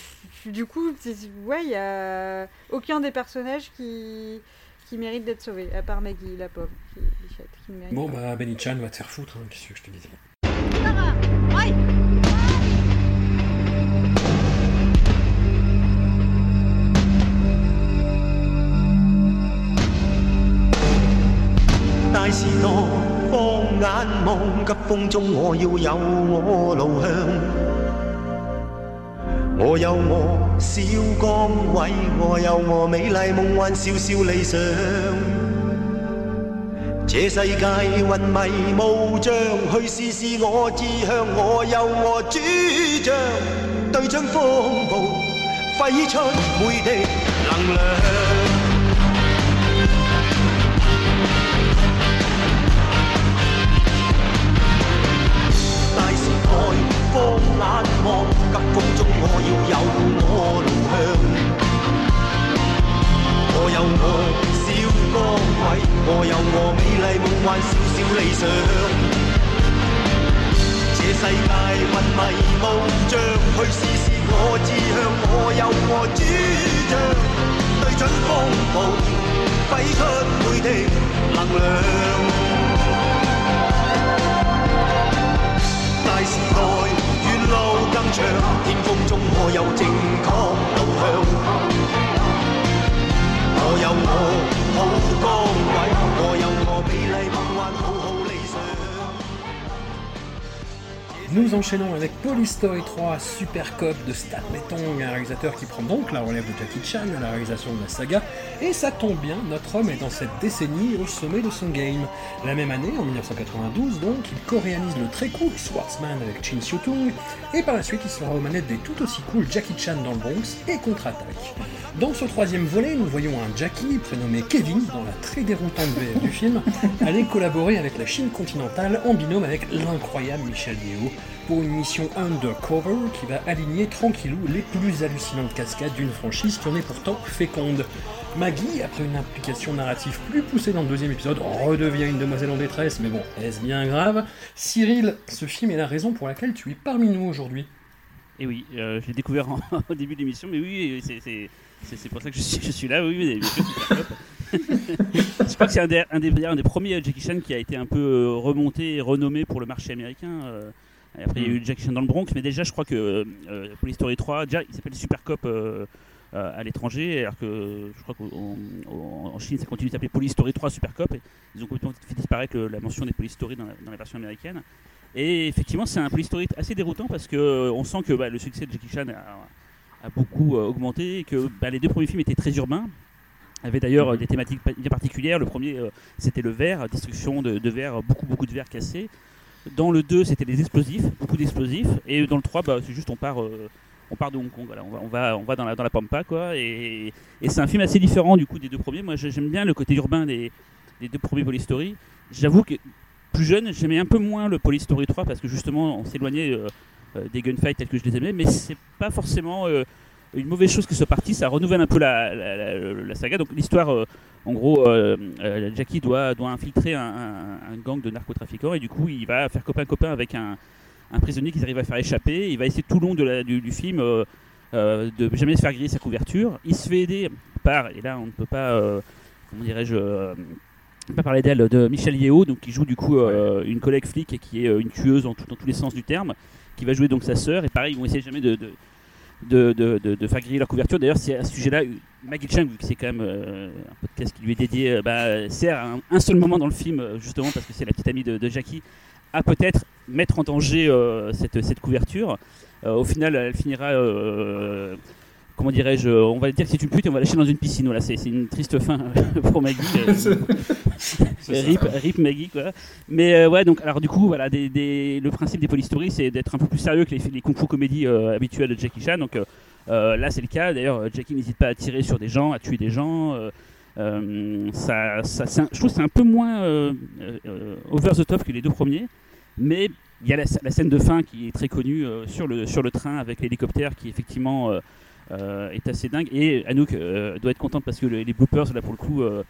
du coup, c'est- ouais, il y a aucun des personnages qui qui mérite d'être sauvé, à part Maggie, la pauvre, qui, Bichette, qui ne mérite Bon, pas. bah, Benny Chan va te faire foutre, hein, qu'est-ce que je te disais? 风中我要有我路向。我有我小岗位，我有我美麗夢幻，笑笑理想。這世界云迷雾障，去試試我志向，我有我主張，對準風暴，揮出每滴能量。风中我要有我路向。我有我小崗位，我有我美丽梦幻，小小理想。這世界云迷雾障，去試試我志向，我有我主張，對准風暴，揮出每滴能量。唱，天空中我有正确路向。我有我好岗位，我有我美丽梦幻，Nous enchaînons avec Police Story 3 Super Cop de Stan Metong, un réalisateur qui prend donc la relève de Jackie Chan à la réalisation de la saga. Et ça tombe bien, notre homme est dans cette décennie au sommet de son game. La même année, en 1992 donc, il co-réalise le très cool Swordsman avec Chin Siu-tung, et par la suite il sera aux manettes des tout aussi cool Jackie Chan dans le Bronx et Contre-Attaque. Dans ce troisième volet, nous voyons un Jackie prénommé Kevin, dans la très déroutante VF du film, <laughs> aller collaborer avec la Chine continentale en binôme avec l'incroyable Michel Yeo une mission undercover qui va aligner tranquillou les plus hallucinantes cascades d'une franchise qui en est pourtant féconde. Maggie, après une implication narrative plus poussée dans le deuxième épisode, redevient une demoiselle en détresse, mais bon, est-ce bien grave? Cyril, ce film est la raison pour laquelle tu es parmi nous aujourd'hui. Et oui, euh, j'ai découvert en- <laughs> au début de l'émission, mais oui, c'est- pour ça que je suis, je là, oui, oui, <laughs> je crois que c'est un des premiers Jackie Chan qui a été un peu euh, remonté et renommé pour le marché américain. euh. Et après, il y a eu Jackie Chan dans le Bronx, mais déjà, je crois que euh, Police Story 3, déjà, il s'appelle Super Cop euh, euh, à l'étranger, alors que je crois qu'en en- en Chine, ça continue de s'appeler Police Story 3 Super Cop, et ils ont complètement fait disparaître le- la mention des Police Story dans la, dans la version américaine. Et effectivement, c'est un Police Story assez déroutant parce que euh, sent que bah, le succès de Jackie Chan a, a beaucoup augmenté et que bah, les deux premiers films étaient très urbains. Avaient d'ailleurs des thématiques bien particulières. Le premier, c'était le verre, destruction de, de verre, beaucoup, beaucoup de verre cassés. Dans le 2, c'était les explosifs, beaucoup d'explosifs. Et dans le 3, bah, c'est juste on part, euh, on part de Hong Kong. Voilà, on, va, on, va, on va dans la, dans la pampa. Quoi, et c'est un film assez différent du coup des deux premiers. Moi, j'ai- j'aime bien le côté urbain des, des deux premiers Police Story. J'avoue que plus jeune, j'aimais un peu moins le Police Story 3 parce que justement, on s'éloignait euh, euh, des gunfights tels que je les aimais. Mais c'est pas forcément une mauvaise chose que ce parti. Ça renouvelle un peu la, la- la saga. Donc l'histoire. En gros, euh, euh, Jackie doit, doit infiltrer un, un- un gang de narcotrafiquants et du coup, il va faire copain-copain avec un, un prisonnier qu'ils arrivent à faire échapper. Il va essayer tout le long de la- du, du film euh, euh, de jamais se faire griller sa couverture. Il se fait aider par, et là on ne peut pas, comment dirais-je, pas parler d'elle, de Michel Yeo, donc qui joue du coup une collègue flic et qui est une tueuse en tout- dans tous les sens du terme, qui va jouer donc sa sœur. Et pareil, ils vont essayer jamais de, de, de, de- de- faire griller leur couverture. D'ailleurs, c'est à ce sujet-là, Maggie Chung, vu que c'est quand même euh, un podcast qui lui est dédié, euh, bah, sert à un, seul moment dans le film, euh, justement parce que c'est la petite amie de, de Jackie, à peut-être mettre en danger cette, cette couverture. Au final, elle finira. Euh, comment dirais-je On va dire que c'est une pute et on va lâcher dans une piscine. Voilà, c'est une triste fin <laughs> pour Maggie. Euh, <laughs> <laughs> rip, rip Maggie, quoi. Mais euh, ouais, donc, alors du coup, voilà, des, des- le principe des polystories, c'est d'être un peu plus sérieux que les, les kung fu comédies euh, habituelles de Jackie Chan. Donc euh, euh, là, c'est le cas. D'ailleurs, euh, Jackie n'hésite pas à tirer sur des gens, à tuer des gens. euh, euh, ça, ça, c'est un- je trouve que c'est un peu moins euh, euh, over the top que les deux premiers, mais il y a la, la scène de fin qui est très connue euh, sur, le, sur le train avec l'hélicoptère qui effectivement euh, est assez dingue. Et Anouk euh, doit être contente parce que le- les bloopers, là pour le coup, euh,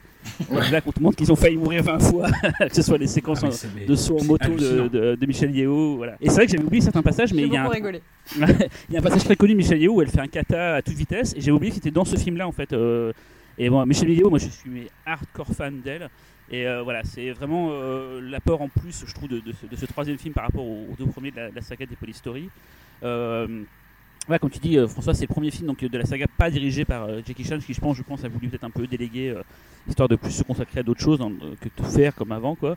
là qu'on te montre qu'ils ont failli mourir 20 fois, <laughs> que ce soit les séquences Ah, en- de saut en moto de, de- de Michel Yeo. Voilà. Et c'est vrai que j'avais oublié certains passages, mais il y a un, rigolé. <laughs> il y a un passage très connu de Michel Yeo où elle fait un kata à toute vitesse et j'ai oublié que c'était dans ce film là en fait. euh, et bon, Michel Yeo, moi je suis mais, hardcore fan d'elle. Et euh, voilà, c'est vraiment euh, l'apport en plus, je trouve, de, de ce, de ce troisième film par rapport aux, aux deux premiers de la, de la saga des Polystory. Euh, ouais, comme tu dis, euh, François, c'est le premier film donc, de la saga pas dirigé par euh, Jackie Chan, qui je pense, je pense a voulu peut-être un peu déléguer, euh, histoire de plus se consacrer à d'autres choses hein, que tout faire comme avant. quoi.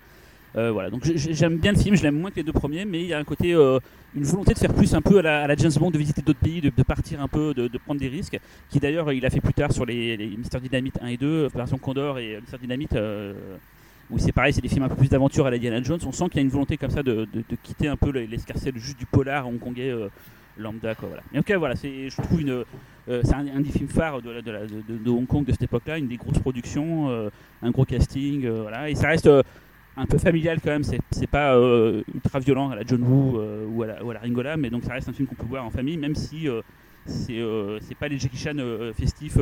Euh, voilà, donc j'aime bien le film, je l'aime moins que les deux premiers, mais il y a un côté, euh, une volonté de faire plus un peu à la, James Bond, de visiter d'autres pays, de, partir un peu, de, prendre des risques, qui d'ailleurs il a fait plus tard sur les, les Mister Dynamite 1 et 2, Opération Condor et euh, Mister Dynamite, euh, où c'est pareil, c'est des films un peu plus d'aventure à la Diana Jones. On sent qu'il y a une volonté comme ça de, de- quitter un peu le- l'escarcelle juste du polar hongkongais euh, lambda. Quoi, voilà. Mais en tout cas, voilà, c'est, je trouve une, euh, c'est un, un des films phares de, la- de, la- de- de Hong Kong de cette époque-là, une des grosses productions, euh, un gros casting, euh, voilà, et ça reste un peu familial quand même. C'est, pas ultra violent à la John Woo ou, à la, ou à la Ringola, mais donc ça reste un film qu'on peut voir en famille, même si c'est, c'est pas les Jackie Chan festifs.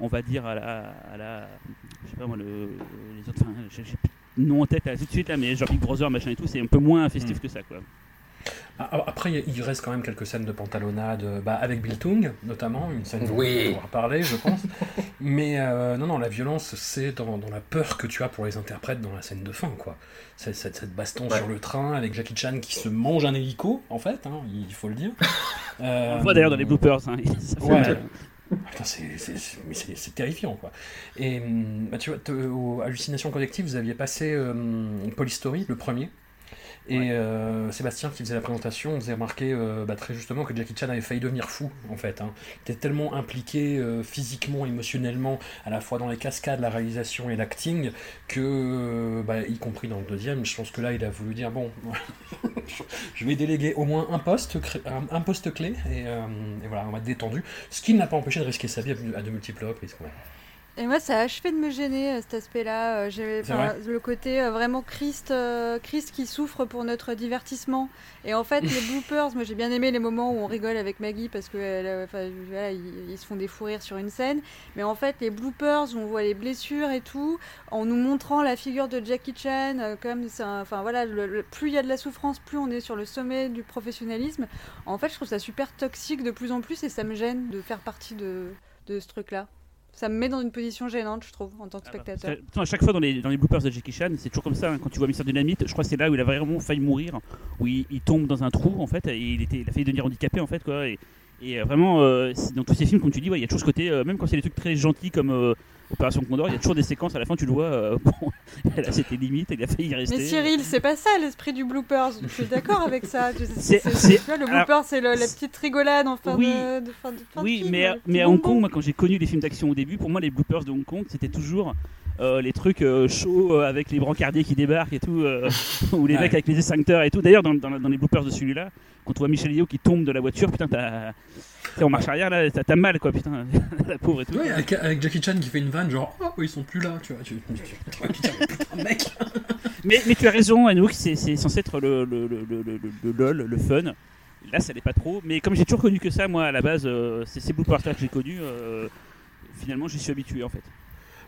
on va dire à la, à la je sais pas moi le, les autres enfin, j'ai nom en tête là tout de suite là mais genre Big Brother machin et tout c'est un peu moins festif Mm. que ça quoi Après, il y a- il reste quand même quelques scènes de pantalonnade, euh, bah, avec Bill Tung notamment, une scène dont Oui. on va parler, je pense. <laughs> Mais euh, non, non, la violence, c'est dans, dans la peur que tu as pour les interprètes dans la scène de fin, quoi. Cette, cette baston Ouais. sur le train avec Jackie Chan qui se mange un hélico, en fait, hein, il faut le dire. Euh, <laughs> on le voit d'ailleurs dans les bloopers hein, <laughs> ça fait Ouais. mal. Putain, c'est- terrifiant, quoi. Et hum, bah, tu vois, te- au Hallucination Collective, vous aviez passé euh, Polystory, le premier. Et euh, Sébastien qui faisait la présentation, on faisait remarquer euh, bah, très justement que Jackie Chan avait failli devenir fou en fait. Hein. Il était tellement impliqué euh, physiquement, émotionnellement, à la fois dans les cascades, la réalisation et l'acting, que, bah, y compris dans le deuxième, je pense que là il a voulu dire bon, <laughs> je vais déléguer au moins un poste, un, poste clé, et, et voilà, on va être détendu. Ce qui ne l'a pas empêché de risquer sa vie à, à de multiples reprises. quand même. Et moi, ça a achevé de me gêner euh, cet aspect-là. Euh, j'ai- enfin, le côté euh, vraiment Christ, euh, Christ qui souffre pour notre divertissement. Et en fait, les <laughs> bloopers, moi j'ai bien aimé les moments où on rigole avec Maggie parce que elle, euh, enfin, voilà, ils, ils se font des fous rires sur une scène. Mais en fait, les bloopers où on voit les blessures et tout, en nous montrant la figure de Jackie Chan, comme enfin voilà, le- le- plus il y a de la souffrance, plus on est sur le sommet du professionnalisme. En fait, je trouve ça super toxique de plus en plus et ça me gêne de faire partie de, de ce truc-là. Ça me met dans une position gênante, je trouve, en tant que Ah bah, spectateur. à chaque fois dans les, dans les bloopers de Jackie Chan, c'est toujours comme ça. hein, quand tu vois Mister Dynamite, je crois que c'est là où il a vraiment failli mourir, où il, il tombe dans un trou en fait, et il, était, il a failli devenir handicapé en fait quoi. Et, et, euh, vraiment, euh, dans tous ces films, comme tu dis, ouais, il y a toujours ce côté, euh, même quand c'est des trucs très gentils comme Opération Condor, il y a toujours des séquences à la fin, tu le vois, euh, <laughs> bon, là c'était limite, il a failli y rester. Mais Cyril, c'est pas ça l'esprit du bloopers. Je suis d'accord avec ça. C'est- le blooper, c'est la petite rigolade en fin Oui. de, de fin de, fin de Oui, film, mais, à- mais à Hong. Kong, moi, quand j'ai connu les films d'action au début, pour moi, les bloopers de Hong Kong, c'était toujours euh, les trucs euh, chauds avec les brancardiers qui débarquent et tout, <laughs> ou les Ouais. mecs avec les extincteurs et tout. D'ailleurs, dans, dans- dans les bloopers de celui-là, quand on voit Michel Yeo qui tombe de la voiture, putain, t'as. en marche arrière là, t'as mal quoi, putain, <laughs> la pauvre et tout. Ouais, avec, avec Jackie Chan qui fait une vanne, genre, oh, ils sont plus là, tu vois. Tu, tu- tu- putain, mais putain, mec <laughs> Mais, mais tu as raison, Anouk, c'est censé être le, le, le, le, le- le lol, le fun. Là, ça l'est pas trop. Mais comme j'ai toujours connu que ça, moi, à la base, euh, c'est ces bloopers-là que j'ai connus. euh, finalement, j'y suis habitué en fait.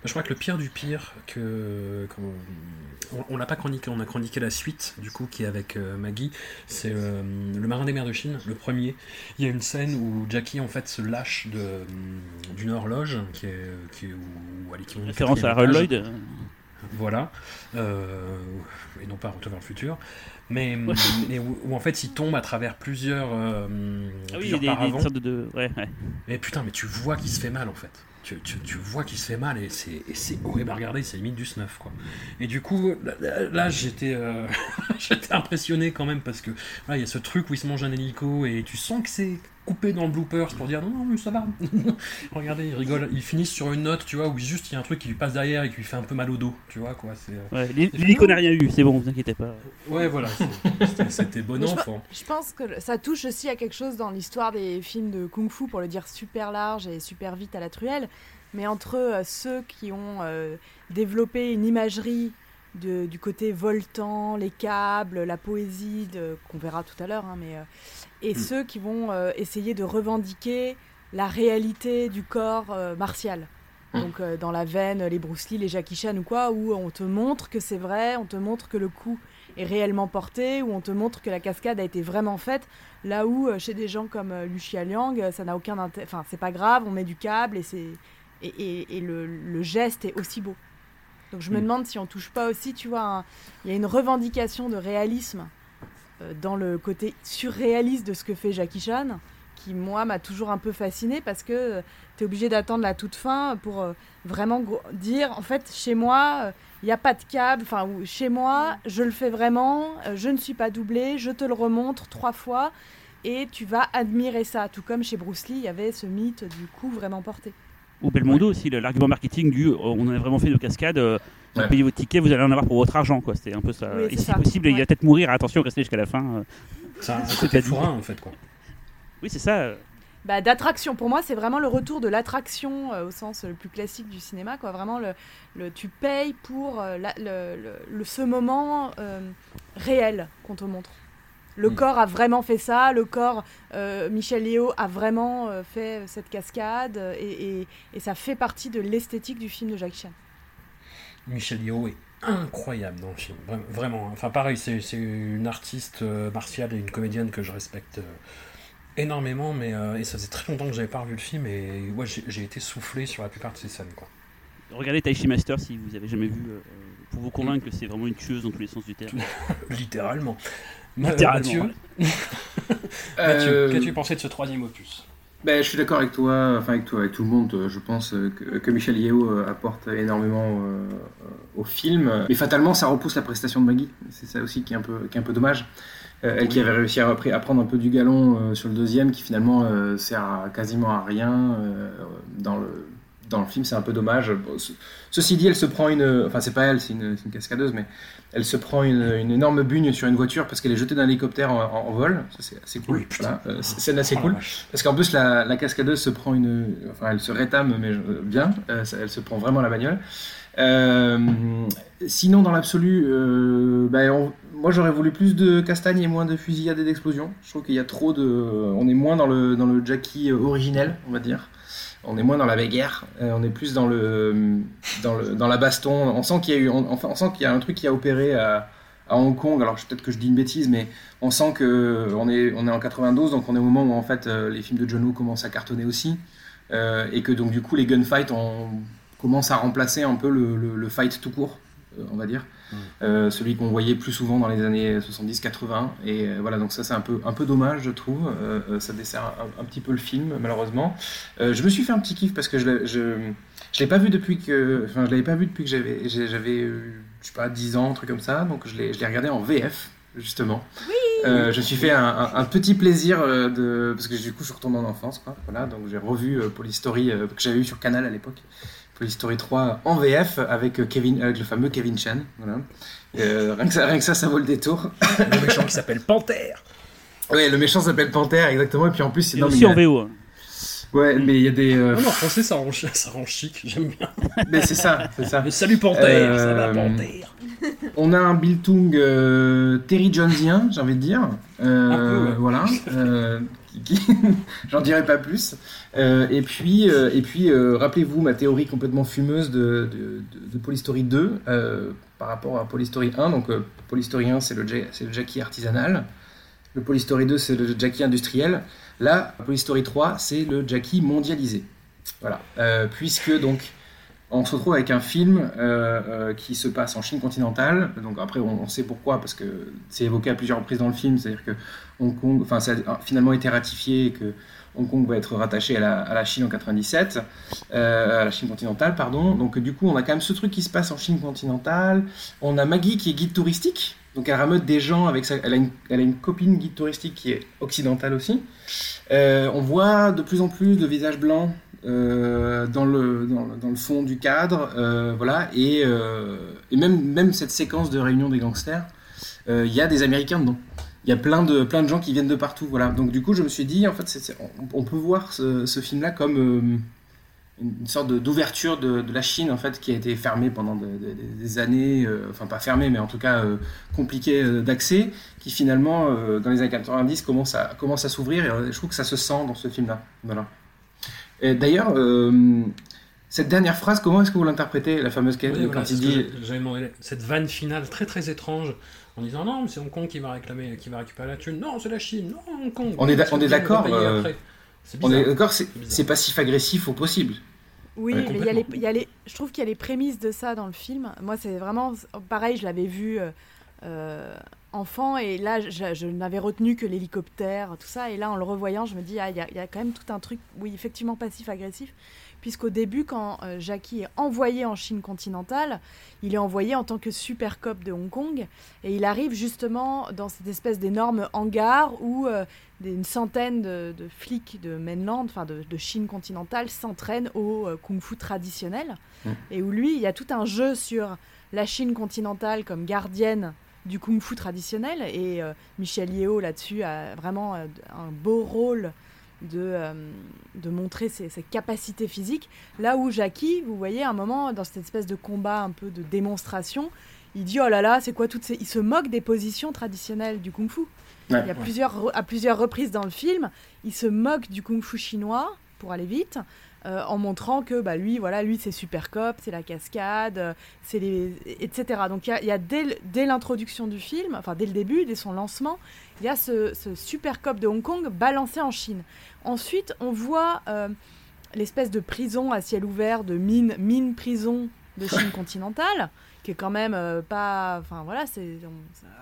Je crois que le pire du pire que, comment- on, l'a pas chroniqué, on a chroniqué la suite, du coup, qui est avec euh, Maggie. C'est euh, Le Marin des mers de Chine, le premier. Il y a une scène où Jackie, en fait, se lâche de, euh, d'une horloge, qui est, qui est où, où elle est- qui monte au Référence à Harold. Lloyd. Voilà. Euh, et non pas Retour vers le futur. Mais, mais où, où, en fait il tombe à travers plusieurs, euh, Ah oui, il y a plusieurs des, des paravents. sortes de. Ouais, ouais. Mais putain, mais tu vois qu'il se fait mal en fait. Tu, vois qu'il se fait mal et c'est c'est horrible à regarder, c'est limite du snuff quoi. Et du coup, là, euh, <laughs> j'étais impressionné quand même parce que il y a ce truc où il se mange un hélico et tu sens que c'est coupé dans le bloopers pour dire non, non, mais ça va. <laughs> Regardez, il rigole. Ils finissent sur une note, tu vois, où juste il y a un truc qui lui passe derrière et qui lui fait un peu mal au dos, tu vois quoi. C'est. euh, Ouais, L'hélico n'a rien eu, c'est bon, vous inquiétez pas. Ouais, voilà, c'est- c'était- c'était bon Mais enfant. je pense que ça touche aussi à quelque chose dans l'histoire des films de kung-fu, pour le dire super large et super vite à la truelle. Mais entre euh, ceux qui ont euh, développé une imagerie de- du côté voltant, les câbles, la poésie, qu'on verra tout à l'heure, hein, mais, euh, et Mm. ceux qui vont euh, essayer de revendiquer la réalité du corps euh, martial. Mm. Donc euh, dans la veine, les Bruce Lee, les Jackie Chan ou quoi, où on te montre que c'est vrai, on te montre que le coup est réellement porté, où on te montre que la cascade a été vraiment faite, là où euh, chez des gens comme euh, Lucia Liang, ça n'a aucun intérêt, enfin c'est pas grave, on met du câble et c'est et, et- et le, le geste est aussi beau. Donc je me Mm. demande si on touche pas aussi, tu vois, il y a une revendication de réalisme euh, dans le côté surréaliste de ce que fait Jackie Chan, qui moi m'a toujours un peu fasciné parce que tu es obligé d'attendre la toute fin pour euh, vraiment dire en fait chez moi il n'y a pas de câble, enfin chez moi je le fais vraiment, euh, je ne suis pas doublé, je te le remontre trois fois et tu vas admirer ça, tout comme chez Bruce Lee il y avait ce mythe du coup vraiment porté. Ou Belmondo aussi, l'argument marketing du euh, on en a vraiment fait de cascade, euh, vous Ouais. payez votre ticket, vous allez en avoir pour votre argent. quoi. C'était un peu ça. Oui, Et c'est si ça. possible, il va peut-être mourir, attention, restez jusqu'à la fin. euh. C'est un côté forain en fait quoi. Oui, c'est ça. Bah, d'attraction. Pour moi, c'est vraiment le retour de l'attraction euh, au sens le plus classique du cinéma. Quoi. Vraiment, le, le, tu payes pour euh, la- le, le- le- ce moment euh, réel qu'on te montre. Le Mm. corps a vraiment fait ça. Le corps, euh, Michel Léo a vraiment euh, fait cette cascade. euh, Et, et- et ça fait partie de l'esthétique du film de Jackie Chan. Michel Yeoh est incroyable dans le film, Vra- vraiment. hein. Enfin pareil, c'est une artiste euh, martiale et une comédienne que je respecte euh, énormément, mais euh, et ça faisait très longtemps que j'avais pas revu le film et ouais, j'ai été soufflé sur la plupart de ces scènes quoi. Regardez Taishi Master si vous avez jamais vu, euh, pour vous convaincre que c'est vraiment une tueuse dans tous les sens du terme. <laughs> Littéralement. Mathieu, ouais. <laughs> Mathieu, Euh, qu'as-tu pensé de ce troisième opus? Ben, je suis d'accord avec toi, enfin avec toi, avec tout le monde. euh, Je pense euh, que, que Michel Yeo euh, apporte énormément euh, euh, au film, mais fatalement, ça repousse la prestation de Maggie. C'est ça aussi qui est un peu, qui est un peu dommage. Euh, elle qui avait réussi à, prendre un peu du galon euh, sur le deuxième, qui finalement euh, sert à- quasiment à rien euh, dans le dans le film, c'est un peu dommage. Ceci dit, elle se prend une, enfin c'est pas elle, c'est une, cascadeuse, mais elle se prend une, une énorme bugne sur une voiture parce qu'elle est jetée d'un hélicoptère en, en- en vol. Ça c'est assez cool. Oui. Voilà, euh, c'est scène assez Oh cool. Parce qu'en plus, la, la cascadeuse se prend une. Enfin, elle se rétame, mais bien. Euh, elle se prend vraiment la bagnole. Euh, sinon, dans l'absolu, euh, ben, on- moi j'aurais voulu plus de castagne et moins de fusillade et d'explosion. Je trouve qu'il y a trop de. On est moins dans le, dans le Jackie originel, on va dire. On est moins dans la bagarre, euh, on est plus dans le, dans le dans la baston. On sent qu'il y a eu, on- sent qu'il y a un truc qui a opéré à, à Hong Kong. Alors peut-être que je dis une bêtise, mais on sent que on est on est en 92, donc on est au moment où en fait euh, les films de John Woo commencent à cartonner aussi, euh, et que donc du coup les gunfights on commence à remplacer un peu le, le- fight tout court, on va dire, Euh, celui qu'on voyait plus souvent dans les années 70-80. Et euh, voilà, donc ça c'est un peu un peu dommage, je trouve. Euh, ça dessert un, un petit peu le film, malheureusement. Je me suis fait un petit kiff parce que je je je l'ai pas vu depuis que, enfin je l'avais pas vu depuis que j'avais j'avais je sais pas 10 ans, un truc comme ça. Donc je l'ai je l'ai regardé en VF justement. Euh, je me suis fait un, un- un petit plaisir euh, de parce que du coup je retourne en enfance quoi. Voilà, donc j'ai revu euh, Polystory que j'avais eu sur Canal à l'époque. Polystory 3 en VF avec euh, Kevin avec le fameux Kevin Chan. Voilà. Euh, rien, que ça, rien que ça, ça vaut le détour. Le méchant qui s'appelle Panthère. Ouais, le méchant s'appelle Panthère, exactement. Et puis en plus, c'est aussi en VO. hein. Ouais, mais il y a des. euh, Non, non, en français, ça rend, ça rend chic, j'aime bien. mais c'est ça, c'est ça. Mais salut Panthère, ça va Panthère. On a un Biltung euh, Terry Jonesien, j'ai envie de dire. Euh, Un peu, ouais. Voilà. <laughs> <laughs> J'en dirai pas plus. Euh, et puis, euh, et puis euh, rappelez-vous ma théorie complètement fumeuse de, de, de- Polystory 2 euh, par rapport à Polystory 1. Donc, Polystory 1, c'est le, le Jackie artisanal. Le Polystory 2, c'est le Jackie industriel. Là, Polystory 3, c'est le Jackie mondialisé. Voilà. Puisque donc on se retrouve avec un film euh, euh, qui se passe en Chine continentale. Donc après, on, sait pourquoi, parce que c'est évoqué à plusieurs reprises dans le film. C'est-à-dire que Hong Kong, enfin, ça a finalement été ratifié et que Hong Kong va être rattaché à la, à la Chine en 97, euh, à la Chine continentale, pardon. Donc du coup, on a quand même ce truc qui se passe en Chine continentale. On a Maggie qui est guide touristique. Donc elle rameute des gens avec sa, elle a une, elle a une copine guide touristique qui est occidentale aussi. Euh, on voit de plus en plus de visages blancs euh, dans, le, fond du cadre, euh, voilà, et, euh, même, cette séquence de réunion des gangsters, il y a des Américains dedans. Il y a plein de, gens qui viennent de partout, voilà. Donc du coup, je me suis dit, en fait, on, peut voir ce, film-là comme une sorte d'ouverture de, la Chine, en fait, qui a été fermée pendant de- de- des années, enfin pas fermée, mais en tout cas compliquée d'accès, qui finalement, dans les années 90, commence à, commence à s'ouvrir, et je trouve que ça se sent dans ce film-là. Voilà. D'ailleurs, euh, cette dernière phrase, comment est-ce que vous l'interprétez, la fameuse quête Oui, voilà, quand il dit cette vanne finale très très étrange en disant non, mais c'est Hong Kong qui va réclamer, qui va récupérer la thune. Non, c'est la Chine. Non, Hong Kong. On est on est d'accord, on euh, On est d'accord, c'est passif-agressif au possible. Oui, Ouais, mais il y a les, y a les, je trouve qu'il y a les prémices de ça dans le film. Moi, c'est vraiment pareil, je l'avais vu euh, euh, enfant et là, je, je n'avais retenu que l'hélicoptère, tout ça. Et là, en le revoyant, je me dis, ah, il y, a, il y a quand même tout un truc, oui, effectivement passif-agressif. Puisqu'au début, quand euh, Jackie est envoyé en Chine continentale, il est envoyé en tant que super cop de Hong Kong. Et il arrive justement dans cette espèce d'énorme hangar où euh, des- une centaine de, de flics de mainland, enfin de, de Chine continentale, s'entraînent au euh, kung-fu traditionnel. Mm. Et où lui, il y a tout un jeu sur la Chine continentale comme gardienne du kung-fu traditionnel. Et euh, Michel Yeo, là-dessus, a vraiment euh, un beau rôle de, euh, de montrer ses, ses capacités physiques. Là où Jackie, vous voyez, à un moment, dans cette espèce de combat un peu de démonstration, il dit, oh là là, c'est quoi toutes ces... Il se moque des positions traditionnelles du kung-fu. Ouais, Il y a ouais. plusieurs, à plusieurs reprises dans le film, il se moque du kung-fu chinois, pour aller vite, euh, en montrant que bah, lui, voilà, lui c'est super cop, c'est la cascade, euh, c'est les... etc. Donc il y a, dès, dès l'introduction du film, enfin dès le début, dès son lancement, il y a ce, ce super cop de Hong Kong balancé en Chine. Ensuite, on voit euh, l'espèce de prison à ciel ouvert, de mine, mine prison de Chine continentale, qui est quand même pas. Enfin voilà, c'est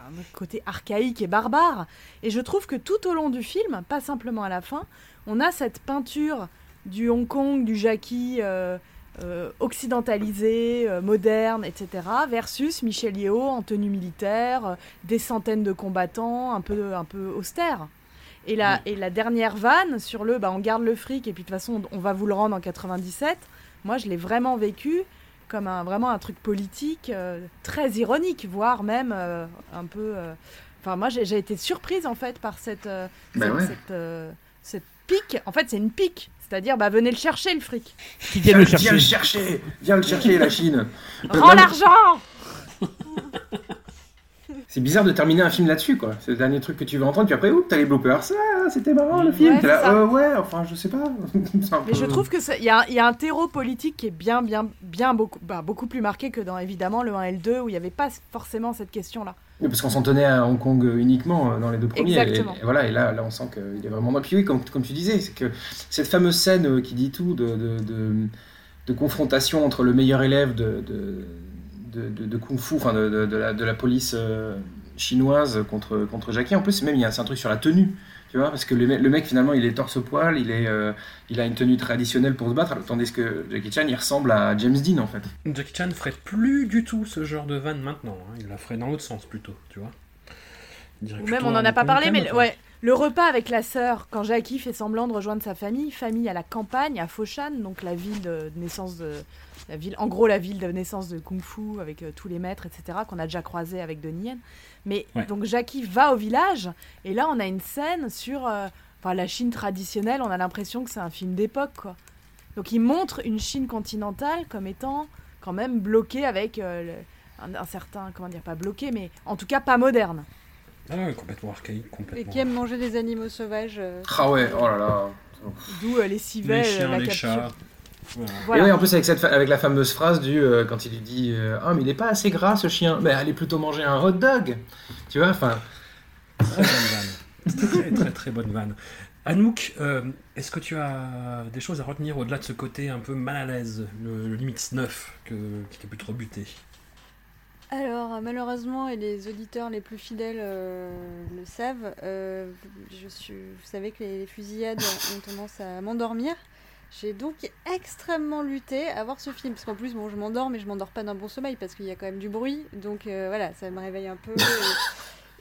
un côté archaïque et barbare. Et je trouve que tout au long du film, pas simplement à la fin, on a cette peinture du Hong Kong, du Jackie euh, euh, occidentalisé, euh, moderne, etc., versus Michel Yeo en tenue militaire, des centaines de combattants, un peu, un peu austère. Et la, et la dernière vanne sur le bah, on garde le fric et puis de toute façon on va vous le rendre en 97, moi je l'ai vraiment vécu comme un, vraiment un truc politique euh, très ironique, voire même euh, un peu. euh, Enfin, moi j'ai été surprise en fait par cette, Bah cette, ouais. cette, cette pique. En fait, c'est une pique. C'est-à-dire, bah, venez le chercher le fric. Qui viennent le Viens chercher. le chercher Viens le chercher, la Chine <laughs> Rends l'argent <laughs> C'est bizarre de terminer un film là-dessus, quoi. C'est le dernier truc que tu veux entendre, puis après, oups, t'as les bloopers. Ah, c'était marrant le film. Ouais, là, ça. euh, ouais, enfin, je sais pas. <laughs> Mais je trouve que c'est- il y, a- il y a un terreau politique qui est bien, bien, bien beaucoup, bah, beaucoup plus marqué que dans évidemment le 1 et le 2 où il n'y avait pas forcément cette question-là. Parce qu'on s'en tenait à Hong Kong uniquement euh, dans les deux premiers. Et- Exactement. Et, voilà, et là, là on sent qu'il est vraiment dans. Puis oui, comme, comme tu disais, c'est que cette fameuse scène euh, qui dit tout de, de, de, de confrontation entre le meilleur élève de, de, de, de- de Kung Fu, enfin de, la, de la police euh, chinoise contre, contre Jackie. En plus, même, il y a un truc sur la tenue. Tu vois, parce que le, mec- le mec, finalement, il est torse-poil, il, est, euh, il a une tenue traditionnelle pour se battre, tandis que Jackie Chan, il ressemble à James Dean, en fait. Jackie Chan ferait plus du tout ce genre de vanne maintenant. hein. Il la ferait dans l'autre sens plutôt, tu vois. Ou même, on n'en a pas parlé, mais ouais, le repas avec la sœur, quand Jackie fait semblant de rejoindre sa famille, famille à la campagne, à Foshan, donc la ville de de naissance de. La ville, en gros, la ville de naissance de Kung Fu avec euh, tous les maîtres, etc., qu'on a déjà croisé avec Donnie Yen. Mais Ouais. donc Jackie va au village, et là, on a une scène sur. euh, enfin la Chine traditionnelle, on a l'impression que c'est un film d'époque, quoi. Donc il montre une Chine continentale comme étant quand même bloquée avec euh, le- un, un certain, comment dire, pas bloqué, mais en tout cas pas moderne. Ah complètement archaïque, Et complètement. qui aime manger des animaux sauvages. euh, Ah ouais, oh là là. D'où euh, les Les civets, chiens, la les capture. chats. Voilà. Et oui, en plus avec, cette fa- avec la fameuse phrase du euh, quand il lui dit euh, ah mais il est pas assez gras ce chien, mais allez plutôt manger un hot dog, tu vois, enfin Très bonne vanne. Très très très bonne vanne. Anouk, euh, est-ce que tu as des choses à retenir au-delà de ce côté un peu mal à l'aise, le, le limite 9 que, qui t'a pu te rebuter Alors, malheureusement, et les auditeurs les plus fidèles euh, le savent, euh, je suis, vous savez que les, les fusillades ont tendance à m'endormir. J'ai donc extrêmement lutté à voir ce film, parce qu'en plus, bon, je m'endors, mais je m'endors pas d'un bon sommeil, parce qu'il y a quand même du bruit, donc euh, voilà, ça me réveille un peu. <laughs>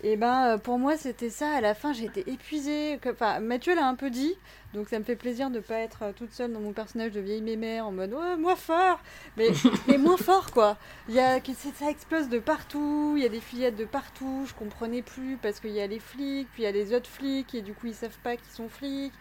Et, et ben, euh, pour moi, c'était ça. À la fin, j'ai été épuisée. Enfin, Mathieu l'a un peu dit, donc ça me fait plaisir de ne pas être euh, toute seule dans mon personnage de vieille mémère en mode ouais, moi fort, mais, <laughs> mais moins fort quoi. Il y a, ça explose de partout, il y a des fusillades de partout, je comprenais plus parce qu'il y a les flics, puis il y a les autres flics et du coup ils savent pas qu'ils sont flics.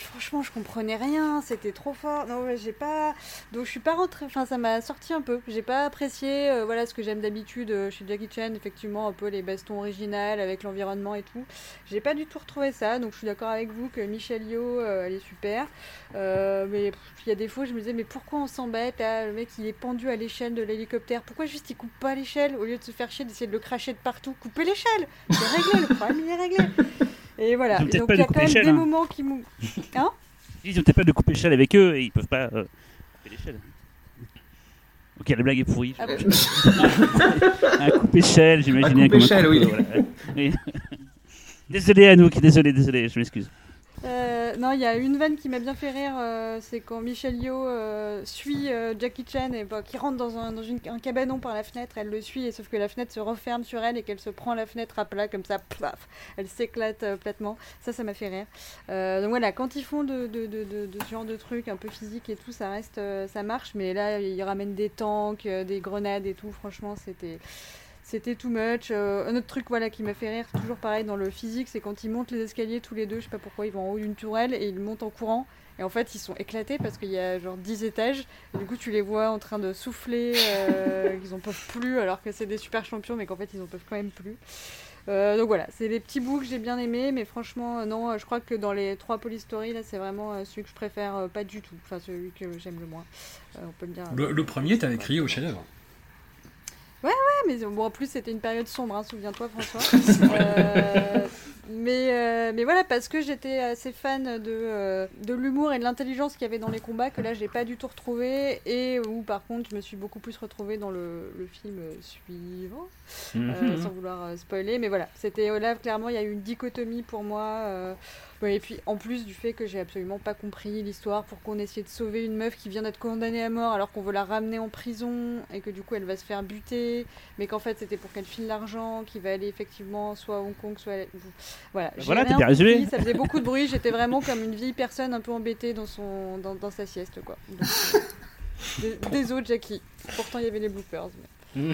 Franchement, je comprenais rien, c'était trop fort. Non, j'ai pas. Donc, je suis pas rentrée. Enfin, ça m'a sorti un peu. J'ai pas apprécié, euh, voilà, ce que j'aime d'habitude euh, chez Jackie Chan, effectivement, un peu les bastons originales avec l'environnement et tout. J'ai pas du tout retrouvé ça. Donc, je suis d'accord avec vous que Michelle Yeoh, euh, elle est super. Mais il y a des fois, je me disais, mais pourquoi on s'embête Le mec, il est pendu à l'échelle de l'hélicoptère? Pourquoi juste il coupe pas l'échelle? Au lieu de se faire chier d'essayer de le cracher de partout Coupez l'échelle C'est réglé, le problème, il est réglé. Et voilà. Ils ont Et peut-être donc, il y a de quand même des hein. moments qui m'ont. Hein Ils ont peut-être pas de couper l'échelle avec eux et ils peuvent pas euh, couper l'échelle. Ok, la blague est pourrie. Ah bon <laughs> un coupe-échelle, j'imaginais Un comme coupe-échelle, coupe, oui. voilà. Oui. <laughs> désolé Anouk, désolé, désolé, je m'excuse. Euh, non, il y a une vanne qui m'a bien fait rire, euh, c'est quand Michelle Yeoh euh, suit euh, Jackie Chan et bah, qui rentre dans, un, cabanon par la fenêtre, elle le suit, et sauf que la fenêtre se referme sur elle et qu'elle se prend la fenêtre à plat comme ça, plaf, elle s'éclate platement. Ça, ça m'a fait rire. Donc voilà, quand ils font de, ce genre de trucs un peu physiques et tout, ça reste, ça marche, mais là, ils ramènent des tanks, des grenades et tout, franchement, c'était. C'était too much. Euh, un autre truc voilà, qui m'a fait rire, toujours pareil dans le physique, c'est quand ils montent les escaliers tous les deux, je sais pas pourquoi, ils vont en haut d'une tourelle et ils montent en courant. Et en fait, ils sont éclatés parce qu'il y a genre 10 étages. Et du coup, tu les vois en train de souffler, euh, <laughs> qu'ils en peuvent plus, alors que c'est des super champions, mais qu'en fait, ils en peuvent quand même plus. Euh, donc voilà, c'est les petits bouts que j'ai bien aimés, mais franchement, euh, non, je crois que dans les trois Polystory, là, c'est vraiment celui que je préfère pas du tout. Enfin, celui que j'aime le moins. On peut le dire. Le, le premier, t'avais crié au chef-d'œuvre. Ouais, mais bon, en plus, c'était une période sombre, hein, souviens-toi, François. <laughs> Euh, mais, euh, mais voilà, parce que j'étais assez fan de, euh, de l'humour et de l'intelligence qu'il y avait dans les combats, que là, je l'ai pas du tout retrouvé, et où, par contre, je me suis beaucoup plus retrouvée dans le, le film suivant, euh, Mhm. sans vouloir euh, spoiler. Mais voilà, c'était euh, là, clairement, il y a eu une dichotomie pour moi. euh, et puis, en plus du fait que j'ai absolument pas compris l'histoire, pour qu'on essayait de sauver une meuf qui vient d'être condamnée à mort, alors qu'on veut la ramener en prison, et que du coup, elle va se faire buter mais qu'en fait c'était pour qu'elle file l'argent, qui va aller effectivement soit à Hong Kong, soit à... Voilà, j'ai Voilà, t'as bien résumé. compris, ça faisait beaucoup de bruit, j'étais vraiment comme une vieille personne un peu embêtée dans, son... dans, dans sa sieste, quoi. Donc, euh, Désolé Jackie, pourtant il y avait les bloopers. mais-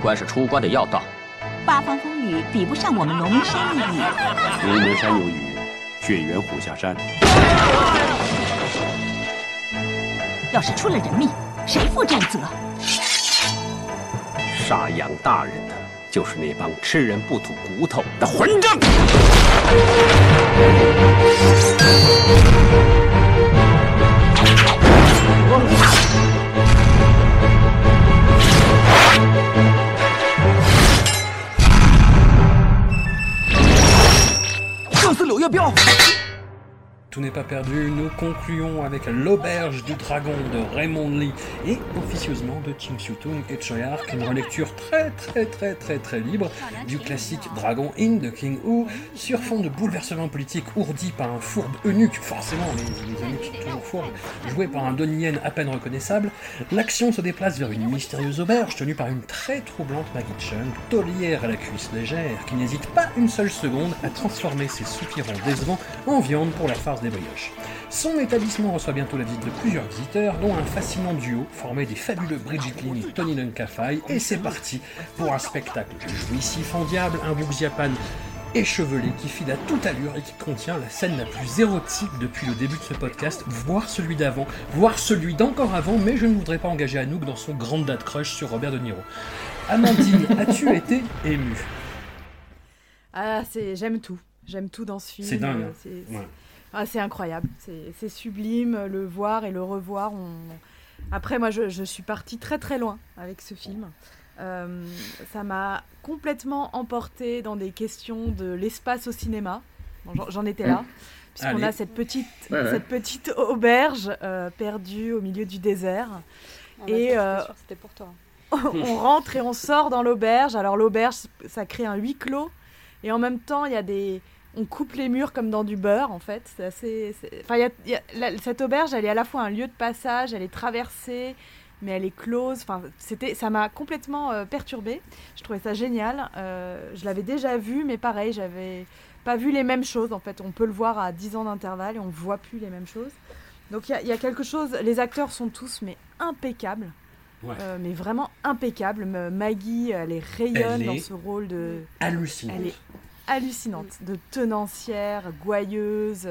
关是出关的要道。八方风雨比不上我们龙门山一雨。龙门山有雨，血缘虎下山。要是出了人命，谁负战责？杀杨大人的就是那帮吃人不吐骨头的混账！这是柳叶镖。 Tout n'est pas perdu, nous concluons avec l'auberge du dragon de Raymond Lee et officieusement de Ching Siu-tung et Choi Ark, une relecture très très très très très libre du classique Dragon Inn de King Hu sur fond de bouleversement politique ourdi par un fourbe eunuque, forcément les, toujours fourbes, joué par un Donnie Yen à peine reconnaissable. L'action se déplace vers une mystérieuse auberge tenue par une très troublante Maggie Chung, à la cuisse légère, qui n'hésite pas une seule seconde à transformer ses soupirants décevants en viande pour la farce des brioches. Son établissement reçoit bientôt la visite de plusieurs visiteurs, dont un fascinant duo formé des fabuleux Bridget Lin et Tony Dunkafai, et c'est parti pour un spectacle jouissif en diable, un Japan échevelé qui file à toute allure et qui contient la scène la plus érotique depuis le début de ce podcast, voire celui d'avant, voire celui d'encore avant, mais je ne voudrais pas engager Anouk dans son grand date crush sur Robert De Niro. Amandine, <laughs> as-tu été émue? Ah, c'est j'aime tout. J'aime tout dans ce film. C'est dingue. C'est- Ouais. Ah, c'est incroyable. C'est sublime. Le voir et le revoir. on- Après, moi, je, je suis partie très très loin avec ce film. Euh, ça m'a complètement emporté dans des questions de l'espace au cinéma. Bon, j'en- étais là. Mmh. Puisqu'on a cette petite, Ouais, ouais. cette petite auberge euh, perdue au milieu du désert. Et, euh, c'était pour toi. <laughs> on rentre et on sort dans l'auberge. Alors l'auberge, ça crée un huis clos. Et en même temps, il y a des... On coupe les murs comme dans du beurre, en fait. C'est assez... Enfin, il y a- il y a- la- cette auberge, elle est à la fois un lieu de passage, elle est traversée, mais elle est close. Enfin, c'était... Ça m'a complètement euh, perturbée. Je trouvais ça génial. Euh, je l'avais déjà vu, mais pareil, j'avais pas vu les mêmes choses, en fait. On peut le voir à 10 ans d'intervalle et on voit plus les mêmes choses. Donc il y a- il y, a quelque chose... Les acteurs sont tous, mais impeccables. Ouais. Euh, mais vraiment impeccable. M- Maggie, elle est rayonne Elle dans ce rôle de. hallucinante. Elle est hallucinante, de tenancière, gouailleuse.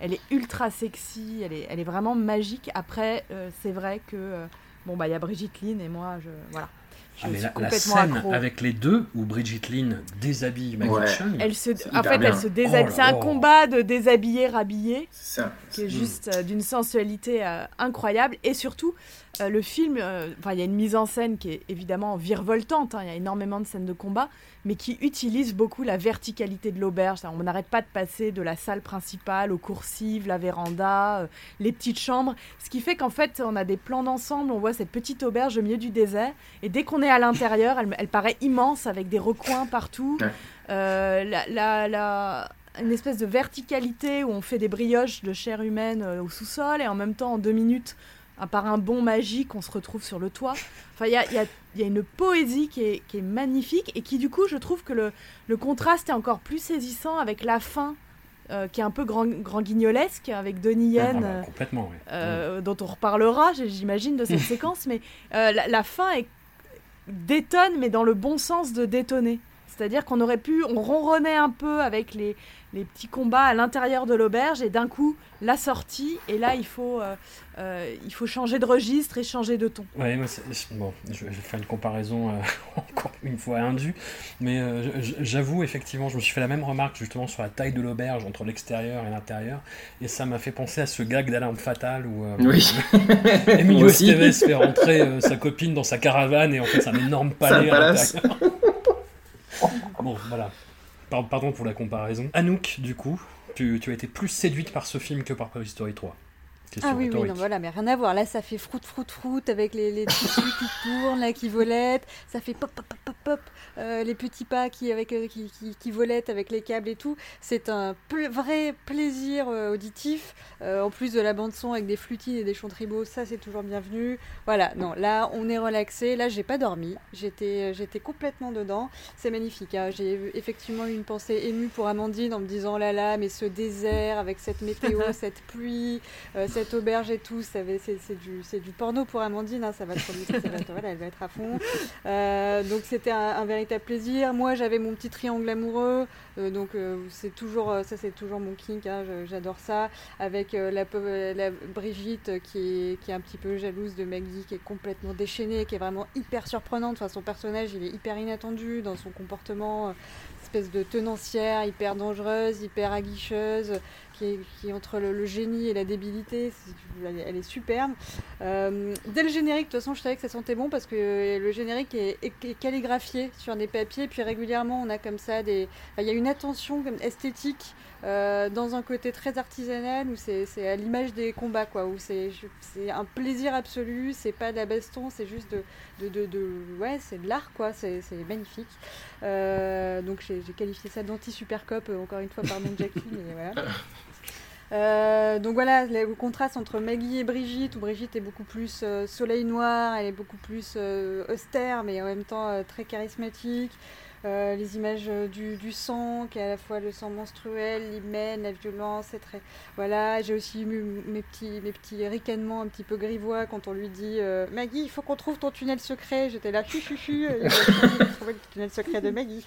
Elle est ultra sexy. Elle est, elle est vraiment magique. Après, euh, c'est vrai que euh, bon bah il y a Brigitte Lynn et moi, je voilà. Je Ah, mais suis la, la complètement scène accro. avec les deux où Brigitte Lynn déshabille Maggie Ouais. Chung, Elle se, C'est en fait, bien. elle se déshabille. Oh c'est un combat de déshabiller, rhabiller. Ça. qui est juste euh, d'une sensualité euh, incroyable et surtout euh, le film euh, il y a une mise en scène qui est évidemment virevoltante hein, il y a énormément de scènes de combat mais qui utilise beaucoup la verticalité de l'auberge. On n'arrête pas de passer de la salle principale aux coursives la véranda euh, les petites chambres. Ce qui fait qu'en fait on a des plans d'ensemble on voit cette petite auberge au milieu du désert et dès qu'on est à l'intérieur elle, elle paraît immense avec des recoins partout. Ouais. la, la- la- une espèce de verticalité où on fait des brioches de chair humaine au sous-sol et en même temps en deux minutes, à par un bond magique, on se retrouve sur le toit. Enfin, il y a, y a- il y a une poésie qui est, qui est magnifique et qui du coup, je trouve que le, le contraste est encore plus saisissant avec la fin. euh, qui est un peu grand, grand guignolesque avec Donnie Ah, Yen, bah, euh, complètement. euh, dont on reparlera, j'imagine, de cette <laughs> séquence, mais euh, la, la fin est détonne, mais dans le bon sens de détonner. C'est-à-dire qu'on aurait pu, on ronronnait un peu avec les, les petits combats à l'intérieur de l'auberge, et d'un coup, la sortie, et là, il faut, euh, euh, il faut changer de registre et changer de ton. Ouais, moi, bon, je vais faire une comparaison euh, <laughs> encore une fois indue, mais euh, j'avoue effectivement, je me suis fait la même remarque justement sur la taille de l'auberge entre l'extérieur et l'intérieur, et ça m'a fait penser à ce gag d'alarme fatale où Oui. <laughs> Emilio. Estevez fait rentrer euh, sa copine dans sa caravane et en fait c'est un énorme palais à l'intérieur. <laughs> bon, voilà. Par- Pardon pour la comparaison. Anouk, du coup, tu, as été plus séduite par ce film que par Toy Story 3. Ah oui, oui, non, voilà, mais rien à voir. Là, ça fait froute, froute, froute avec les, les petits trucs qui <laughs> tournent, là, qui volettent. Ça fait pop, pop, pop, pop, pop. euh, les petits pas qui, avec, euh, qui, qui, qui volettent avec les câbles et tout. C'est un pl- vrai plaisir euh, auditif. En plus de la bande-son avec des flutines et des chants tribaux, ça, c'est toujours bienvenu. Voilà, non, là, on est relaxé. Là, j'ai pas dormi. J'étais complètement dedans. C'est magnifique. hein. J'ai effectivement eu une pensée émue pour Amandine en me disant, là là, mais ce désert avec cette météo, <laughs> cette pluie, euh, cette auberge et tout, c'est du, du porno pour Amandine, hein, ça va elle va être à fond. Euh, donc c'était un, véritable plaisir. Moi j'avais mon petit triangle amoureux, euh, donc euh, c'est toujours, ça c'est toujours mon kink, hein, j'adore ça. Avec la, Brigitte qui est, qui est un petit peu jalouse de Maggie, qui est complètement déchaînée, qui est vraiment hyper surprenante. Enfin, son personnage il est hyper inattendu dans son comportement, espèce de tenancière, hyper dangereuse, hyper aguicheuse, qui est, qui est entre le, le génie et la débilité. Elle, est- elle est superbe. Euh, dès le générique, de toute façon, je savais que ça sentait bon parce que le générique est, calligraphié sur des papiers. Puis régulièrement, on a comme ça des. enfin, Il y a une attention comme esthétique euh, dans un côté très artisanal où c'est à l'image des combats, quoi. Où c'est un plaisir absolu. C'est pas de la baston, c'est juste de, de, de, de- ouais, c'est de l'art, quoi. C'est magnifique. Euh, donc j'ai qualifié ça d'anti-super cop, euh, encore une fois, pardon Jackie, <laughs> mais voilà. Euh, donc voilà, le contraste entre Maggie et Brigitte, où Brigitte est beaucoup plus euh, soleil noir, elle est beaucoup plus euh, austère, mais en même temps très charismatique. Euh, les images euh, du, du sang, qui est à la fois le sang menstruel, l'hymen, la violence. Voilà, j'ai aussi eu mes petits, ricanements un petit peu grivois quand on lui dit euh, Maggie, il faut qu'on trouve ton tunnel secret. J'étais là, chu, il a trouvé le tunnel secret de Maggie.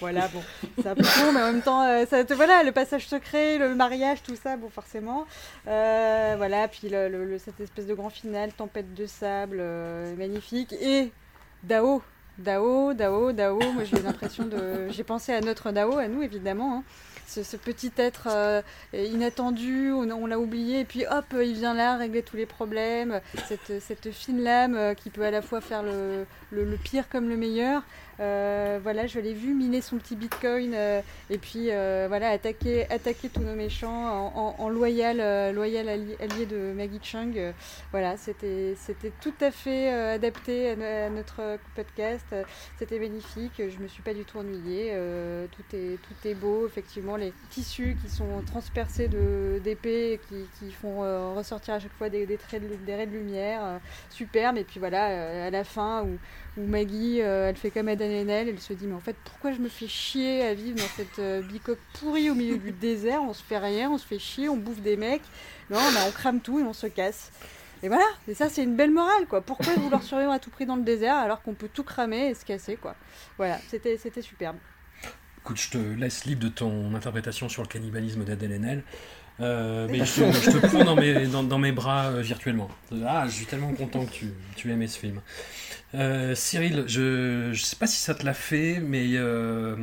voilà, bon, c'est un peu con, mais en même temps, ça, te- voilà, le passage secret, le mariage, tout ça, bon, forcément. Voilà, puis cette espèce de grand final, tempête de sable, magnifique. Et Dao, Dao, Dao, Dao, moi j'ai l'impression de... J'ai pensé à notre Dao, à nous évidemment. hein. Ce, petit être euh, inattendu, on, l'a oublié, et puis hop, il vient là régler tous les problèmes. Cette, fine lame euh, qui peut à la fois faire le pire comme le meilleur. Euh, voilà, je l'ai vu miner son petit bitcoin euh, et puis euh, voilà, attaquer, attaquer tous nos méchants en, loyal, loyal allié, de Maggie Chung. Voilà, c'était tout à fait adapté à, no- à notre podcast. C'était magnifique. Je me suis pas du tout ennuyée. Tout est tout est beau. Effectivement, les tissus qui sont transpercés d'épées qui, qui font ressortir à chaque fois des, traits de, raies de lumière. euh, superbe. Et puis voilà, à la fin où où Maggie, euh, elle fait comme Adam Hennel, elle se dit mais en fait pourquoi je me fais chier à vivre dans cette euh, bicoque pourrie au milieu du <laughs> désert, on se fait rien, on se fait chier, on bouffe des mecs, non, bah, on crame tout et on se casse. Et voilà, et ça c'est une belle morale quoi. Pourquoi vouloir survivre à tout prix dans le désert alors qu'on peut tout cramer et se casser quoi? Voilà, c'était c'était superbe. Écoute, je te laisse libre de ton interprétation sur le cannibalisme d'Adèle Haenel. Euh, mais je te, je te prends dans mes, dans, dans mes bras euh, virtuellement. Ah, je suis tellement content que tu, tu aimais ce film. Euh, Cyril, je ne sais pas si ça te l'a fait, mais euh,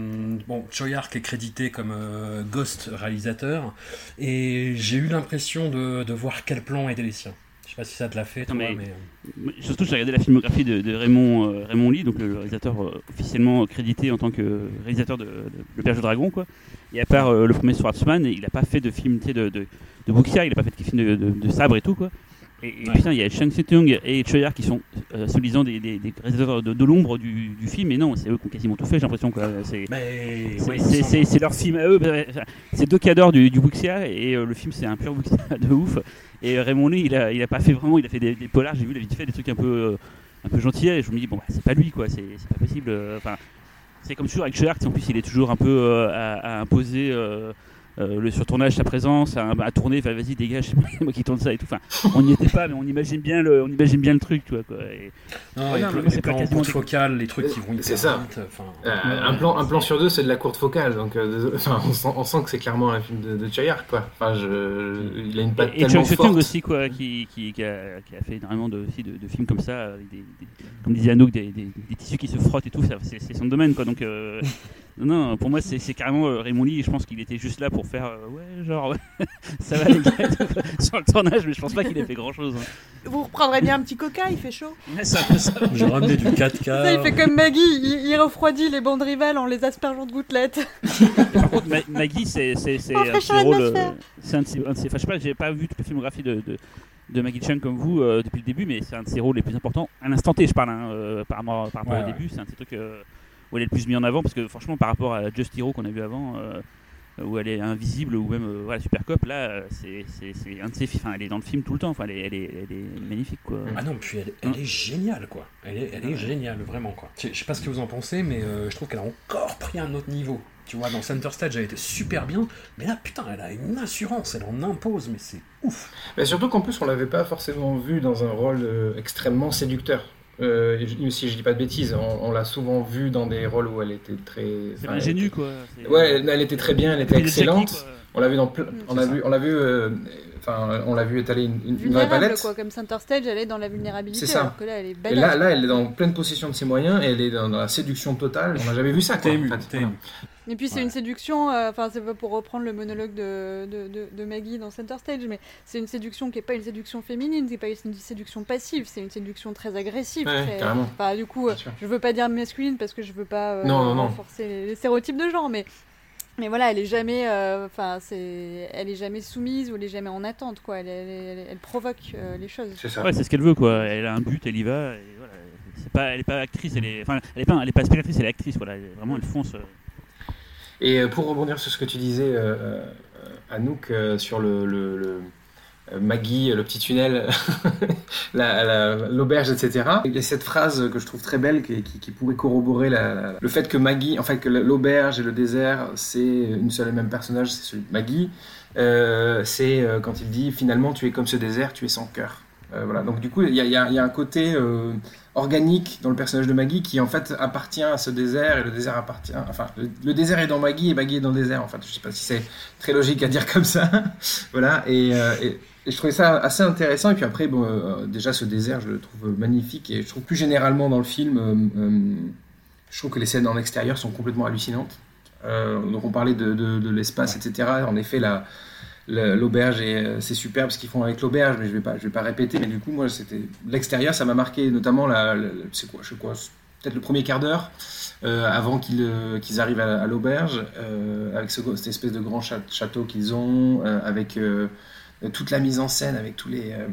bon, Choi Ark est crédité comme euh, Ghost réalisateur, et j'ai eu l'impression de, de voir quel plan était les siens. Je sais pas si ça te l'a fait, toi, mais- Surtout, j'ai regardé la filmographie de, de Raymond, euh, Raymond Lee, donc le, réalisateur euh, officiellement crédité en tant que réalisateur de, de Le Berger Dragon, quoi. Et à part euh, le premier Swordsman, il n'a pas fait de film de, de, de il n'a pas fait de film de, sabre et tout, quoi. Et, et Ouais. putain, il y a Shang Tsung et Choyar qui sont euh, soi-disant des, des, des réalisateurs de, de l'ombre du, du film, et non, c'est eux qui ont quasiment tout fait, j'ai l'impression, quoi. C'est ouais, leur film à eux. bah, C'est deux cadors du, du wuxia et euh, le film c'est un pur wuxia <laughs> de ouf. Et Raymond Lee, il a, il a pas fait vraiment, il a fait des, polars. J'ai vu, il a vite fait des trucs un peu, euh, un peu gentils. Et je me dis bon, bah, c'est pas lui quoi, c'est pas possible. euh, Enfin, c'est comme toujours avec Shark. En plus, il est toujours un peu euh, à imposer. Euh, le surtournage, sa présence, à, à tourner, vas-y dégage, c'est moi qui tourne ça et tout. Enfin, on n'y était pas, mais on imagine bien le, on imagine bien le truc, tu vois quoi. Et- Non, Ouais, les non, plans courte focale, les trucs qui vont hyper C'est ça. Euh, un, plan, un plan sur deux, c'est de la courte focale, donc euh, on, sent, on sent que c'est clairement un film de, de Chayar, quoi. Enfin, je, il a une patte Et, et tellement Chung forte. Aussi, quoi, qui, qui, qui, a, qui a fait énormément de, aussi de, de films comme ça, avec des, des- comme disait Anouk, des, des, des tissus qui se frottent et tout, c'est c'est son domaine, quoi. Donc, euh, <laughs> non, non, pour moi, c'est carrément euh, Raymond Lee, je pense qu'il était juste là pour faire, euh, ouais, genre, <laughs> ça va les gars, <laughs> sur le tournage, mais je pense pas qu'il ait fait grand chose. Vous reprendrez bien un petit coca, il fait chaud. J'ai ramené du 4K. Ça, il fait comme Maggie, il, il refroidit les bandes rivales en les aspergeant de gouttelettes. <laughs> Par contre, Ma- Maggie, c'est un de ses fraîcheur rôles. atmosphère. euh, C'est un de ses. un Enfin, je sais pas, j'ai pas vu toute la filmographie de, de, de Maggie Chung comme vous euh, depuis le début, mais c'est un de ses rôles les plus importants. À l'instant T, je parle, hein, euh, par, rapport- par rapport Ouais, au ouais. début, c'est un de ces trucs euh, où elle est le plus mis en avant, parce que franchement, par rapport à Just Hero qu'on a vu avant. euh, où elle est invisible ou même euh, voilà Super Cop là euh, c'est c'est- c'est un de ses films enfin elle est dans le film tout le temps enfin elle est, elle est, elle est magnifique quoi Ah non, puis elle, elle est géniale, quoi. Elle est, elle est géniale, vraiment, quoi. Je, je sais pas ce que vous en pensez, mais euh, je trouve qu'elle a encore pris un autre niveau. Tu vois, dans Center Stage, elle était super bien, mais là, putain, elle a une assurance, elle en impose, mais c'est ouf. Mais surtout qu'en plus, on l'avait pas forcément vu dans un rôle euh, extrêmement séducteur. Euh, si je dis pas de bêtises, on, on l'a souvent vu dans des rôles où elle était très. c'est enfin, ingénu quoi c'est- Ouais, elle était très bien, elle était excellente. On l'a vu dans, on a vu, on l'a vu, euh, enfin, on l'a vu étaler une, une, une vraie Vulnérable, palette. quoi. Comme Center Stage, elle est dans la vulnérabilité. C'est ça. Alors que là, elle est Et badass. là, là, elle est dans pleine possession de ses moyens et elle est dans, dans la séduction totale. On n'a jamais vu ça, quoi. Ému, en fait. t'es ému. Et puis c'est une séduction, euh, enfin c'est pas pour reprendre le monologue de, de, de- de Maggie dans Center Stage, mais c'est une séduction qui est pas une séduction féminine, c'est pas une séduction passive, c'est une séduction très agressive. Ouais, très- carrément. Enfin, du coup, euh, je veux pas dire masculine parce que je veux pas euh, Non, non, non. renforcer les, les stéréotypes de genre, mais mais voilà, elle est jamais, euh, enfin c'est, elle est jamais soumise ou elle est jamais en attente quoi. Elle, elle, elle- elle provoque euh, les choses. Ouais, c'est ce qu'elle veut quoi. Elle a un but, elle y va. Et voilà. C'est pas, elle est pas actrice, elle est, enfin, elle est pas, elle est pas spectatrice, elle est actrice. Voilà. Elle- Vraiment, elle fonce. euh. Et pour rebondir sur ce que tu disais, euh, euh, Anouk, euh, sur le, le- le, Maggie, le petit tunnel, <laughs> la- la- l'auberge, etc. Il y a cette phrase que je trouve très belle qui, qui- pourrait corroborer le fait que Maggie, en fait, que l'auberge et le désert, c'est une seule et même personnage, c'est celui de Maggie. Euh, c'est euh, quand il dit finalement tu es comme ce désert, tu es sans cœur. Euh, voilà. Donc du coup, il y a, un côté euh, organique dans le personnage de Maggie qui en fait appartient à ce désert et le désert appartient. Enfin, le, désert est dans Maggie et Maggie est dans le désert. En fait, je sais pas si c'est très logique à dire comme ça. <laughs> voilà. Euh, et- et je trouvais ça assez intéressant. Et puis après, bon, euh, déjà ce désert, je le trouve magnifique et je trouve plus généralement dans le film, euh, euh, je trouve que les scènes en extérieur sont complètement hallucinantes. Euh, donc on parlait de, de- de l'espace, etc. En effet, la, la- l'auberge est euh, c'est superbe ce qu'ils font avec l'auberge, mais je vais pas je vais pas répéter. Mais du coup, moi, c'était l'extérieur, ça m'a marqué, notamment la, la- c'est quoi, je sais quoi, peut-être le premier quart d'heure euh, avant qu'ils euh, arrivent à, à l'auberge, euh, avec ce- cette espèce de grand château qu'ils ont, euh, avec euh, toute la mise en scène, avec tous les, euh,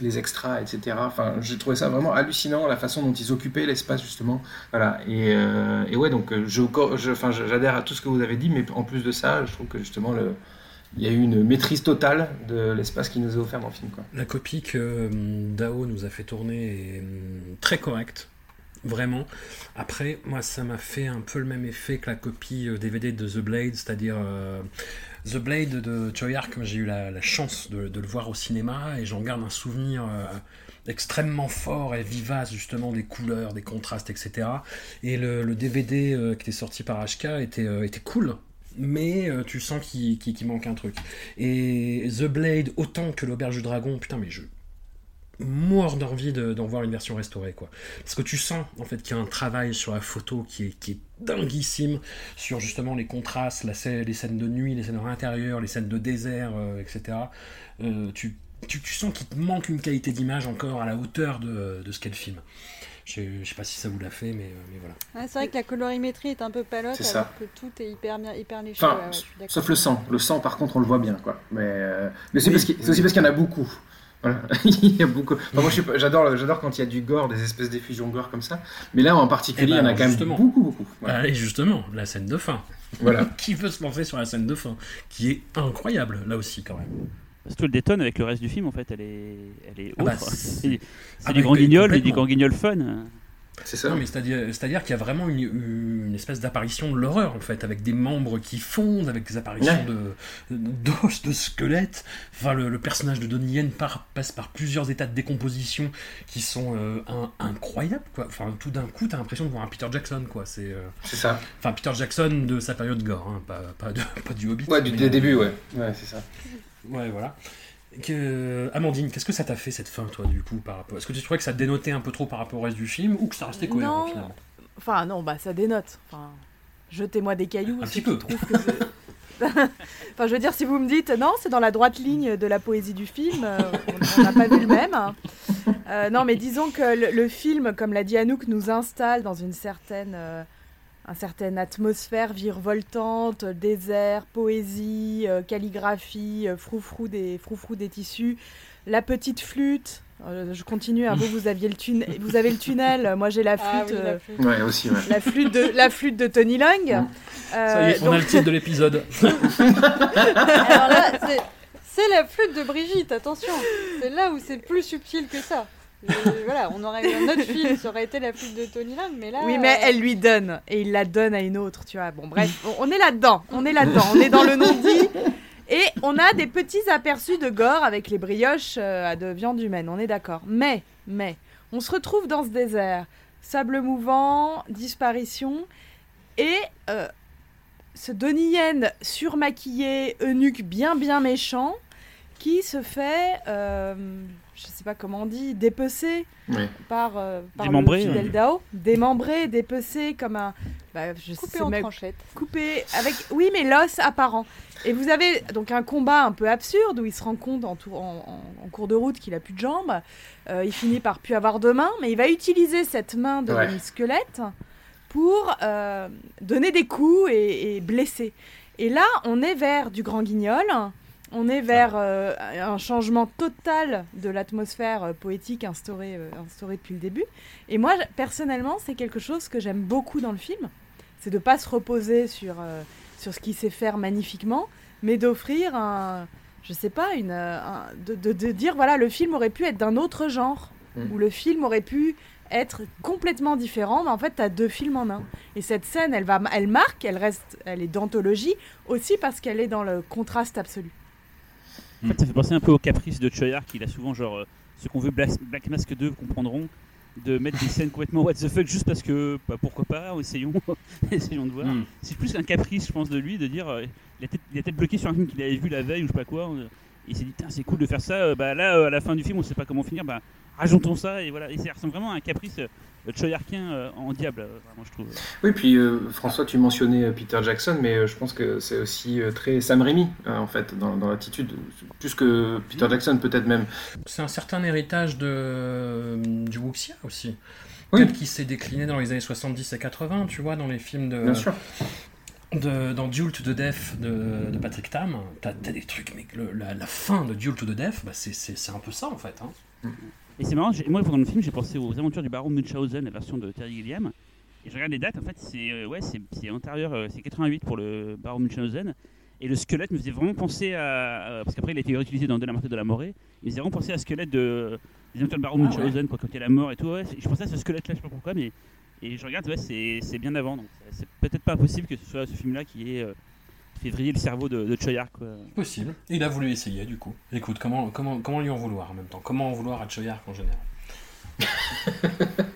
les extras, etc. Enfin, j'ai trouvé ça vraiment hallucinant, la façon dont ils occupaient l'espace, justement. Voilà. Et, euh, ouais, donc, euh, je, j'adhère à tout ce que vous avez dit, mais en plus de ça, je trouve que justement, il y a eu une maîtrise totale de l'espace qui nous est offert dans le film. Quoi. La copie que hum, Dao nous a fait tourner est hum, très correcte. Vraiment. Après, moi, ça m'a fait un peu le même effet que la copie euh, DVD de The Blade, c'est-à-dire euh, The Blade de Choi Ark. J'ai eu la, chance de, le voir au cinéma et j'en garde un souvenir euh, extrêmement fort et vivace, justement, des couleurs, des contrastes, etc. Et le, DVD euh, qui était sorti par HK était, euh, était cool. Mais tu sens qu'il manque un truc. Et The Blade, autant que l'Auberge du Dragon, putain, mais je, mort d'envie de- d'en voir une version restaurée quoi parce que tu sens en fait qu'il y a un travail sur la photo qui est, qui est dinguissime sur justement les contrastes la les scènes de nuit les scènes à l'intérieur les scènes de désert euh, etc Euh, tu, tu, tu sens qu'il te manque une qualité d'image encore à la hauteur de, de ce qu'est le film je, je sais pas si ça vous l'a fait mais, euh, mais voilà Ouais, c'est vrai que la colorimétrie est un peu palote, C'est ça. alors que tout est hyper, bien- hyper léché. Enfin, ouais, ouais, sauf le sang. Le sang, par contre, on le voit bien, quoi. Mais, euh, mais c'est aussi parce qu'il y en a beaucoup. Voilà. <laughs> il y a beaucoup. Enfin, moi, j'adore, j'adore quand il y a du gore, des espèces d'effusions gore comme ça. Mais là, en particulier, Eh ben, il y en a alors, quand même beaucoup, beaucoup. Voilà. Allez, justement, la scène de fin. Voilà. <laughs> qui veut se lancer sur la scène de fin Qui est incroyable, là aussi, quand même. Surtout elle détonne avec le reste du film en fait, elle est, elle est Ah bah, c'est- <laughs> c'est c'est Ah du bah, grand guignol, mais du grand guignol fun. C'est ça. Non, mais c'est-à-dire, c'est-à-dire qu'il y a vraiment une, une espèce d'apparition de l'horreur, en fait, avec des membres qui fondent, avec des apparitions Ouais. de d'os, de squelettes. Enfin, le, le personnage de Donnie Yen par- passe par plusieurs états de décomposition qui sont euh, un- incroyables, quoi. Enfin, tout d'un coup, t'as l'impression de voir un Peter Jackson, quoi. C'est euh, C'est ça. Enfin, Peter Jackson de sa période gore, hein, pas, pas, de- <laughs> pas du Hobbit. Ouais, du mais, des euh, débuts, ouais. Ouais, c'est ça. Ouais, voilà. Que... Amandine, qu'est-ce que ça t'a fait cette fin, toi, du coup, par rapport Est-ce que tu trouvais que ça dénotait un peu trop par rapport au reste du film ou que ça restait cohérent Non. finalement? Enfin, non, bah ça dénote. Enfin, jetez-moi des cailloux. Un petit peu. que <laughs> enfin, je veux dire, si vous me dites non, c'est dans la droite ligne de la poésie du film, euh, on on n'a pas vu le même. Euh, non, mais disons que le, le film, comme l'a dit Anouk, nous installe dans une certaine, euh, une certaine atmosphère virevoltante, désert, poésie, euh, calligraphie, euh, froufrou des, froufrou des tissus, la petite flûte. Euh, je continue, hein, vous, vous, aviez le vous avez le tunnel, moi j'ai la flûte. Ah oui, la euh, flûte. Ouais, aussi, ouais. la flûte de, la flûte de Tony Long. Ça y est, on a le titre de l'épisode. <laughs> Alors là, c'est- c'est la flûte de Brigitte, attention. C'est là où c'est plus subtil que ça. Voilà, on aurait eu un autre film, ça aurait été la flûte de Tony Lang, mais là. Oui, mais euh, elle lui donne et il la donne à une autre, tu vois. Bon, bref, on, est là-dedans, on est là-dedans, on est dans le non-dit. Et on a des petits aperçus de gore avec les brioches euh, de viande humaine, on est d'accord. Mais, mais, on se retrouve dans ce désert, sable mouvant, disparition, et euh, ce Donnie Yen surmaquillé, eunuque bien bien méchant, qui se fait, euh, pas comment on dit, Ouais. par, euh, par Démembré, le fidèle ouais. Dao, démembré, dépecé comme un, bah, je Coupé sais en même- tranchettes. coupé avec, oui mais l'os apparent. Et vous avez donc un combat un peu absurde où il se rend compte en, tour- en- en- en cours de route qu'il a plus de jambes. Euh, il finit par plus avoir de main, mais il va utiliser cette main de Ouais. demi-squelette pour euh, donner des coups et, et blesser. Et là, on est vers du grand guignol. On est vers euh, un changement total de l'atmosphère euh, poétique instaurée, euh, instaurée depuis le début. Et moi, personnellement, c'est quelque chose que j'aime beaucoup dans le film. C'est de pas se reposer sur, sur ce qu'il sait faire magnifiquement, mais d'offrir un, je sais pas, une, un- de, de- de dire voilà, le film aurait pu être d'un autre genre, Mm. ou le film aurait pu être complètement différent, mais en fait, tu as deux films en un. Et cette scène, elle, va, elle marque, elle reste, elle est d'anthologie, aussi parce qu'elle est dans le contraste absolu. En fait, ça fait penser un peu au caprice de Choyard qu'il a souvent, genre, euh, ceux qu'on veut Black, Black Mask 2 comprendront, de mettre des scènes complètement what the fuck juste parce que, bah, pourquoi pas, <laughs> essayons, essayons de voir. Mm. C'est plus un caprice, je pense, de lui, de dire, euh, il, a peut-être, il a peut-être bloqué sur un film qu'il avait vu la veille ou je sais pas quoi, euh, il s'est dit, c'est cool de faire ça, bah là, euh, à la fin du film, on sait pas comment finir, bah rajoutons ça, et voilà. Et ça ressemble vraiment à un caprice euh, Choyardien euh, en diable, euh, vraiment, je trouve. Oui, puis euh, François, tu mentionnais Peter Jackson, mais je pense que c'est aussi très Sam Raimi, euh, en fait, dans, dans l'attitude, plus que Peter Jackson peut-être même. C'est un certain héritage de, du Wuxia aussi. Oui. Tel qui s'est décliné dans les années 70 et 80, tu vois, dans les films de. Bien sûr. de- dans Duel to the Death de, de Patrick Tam, t'as t'as des trucs, mais le- la, la fin de Duel to the Death, bah, c'est- un peu ça en fait. hein. Et c'est marrant, moi pendant le film j'ai pensé aux aventures du baron Munchausen, la version de Terry Gilliam. Et je regarde les dates, en fait c'est euh, ouais, c'est antérieur, euh, c'est 88 pour le baron Munchausen. Et le squelette me faisait vraiment penser à. à- parce qu'après il a été réutilisé dans De la de la Morée. Il me faisait vraiment penser à ce squelette de. Des aventures du baron Ah Munchausen, quoi, quand il y a la mort et tout. Ouais, je pensais à ce squelette là, je sais pas pourquoi, mais. Et je regarde, ouais, c'est bien avant. Donc c'est peut-être pas possible que ce soit ce film là qui est. fait vriller le cerveau de, de Choyard, quoi. Possible. Et il a voulu essayer du coup. Écoute, comment, comment, comment lui en vouloir en même temps? Comment en vouloir à Choyark en général? <laughs>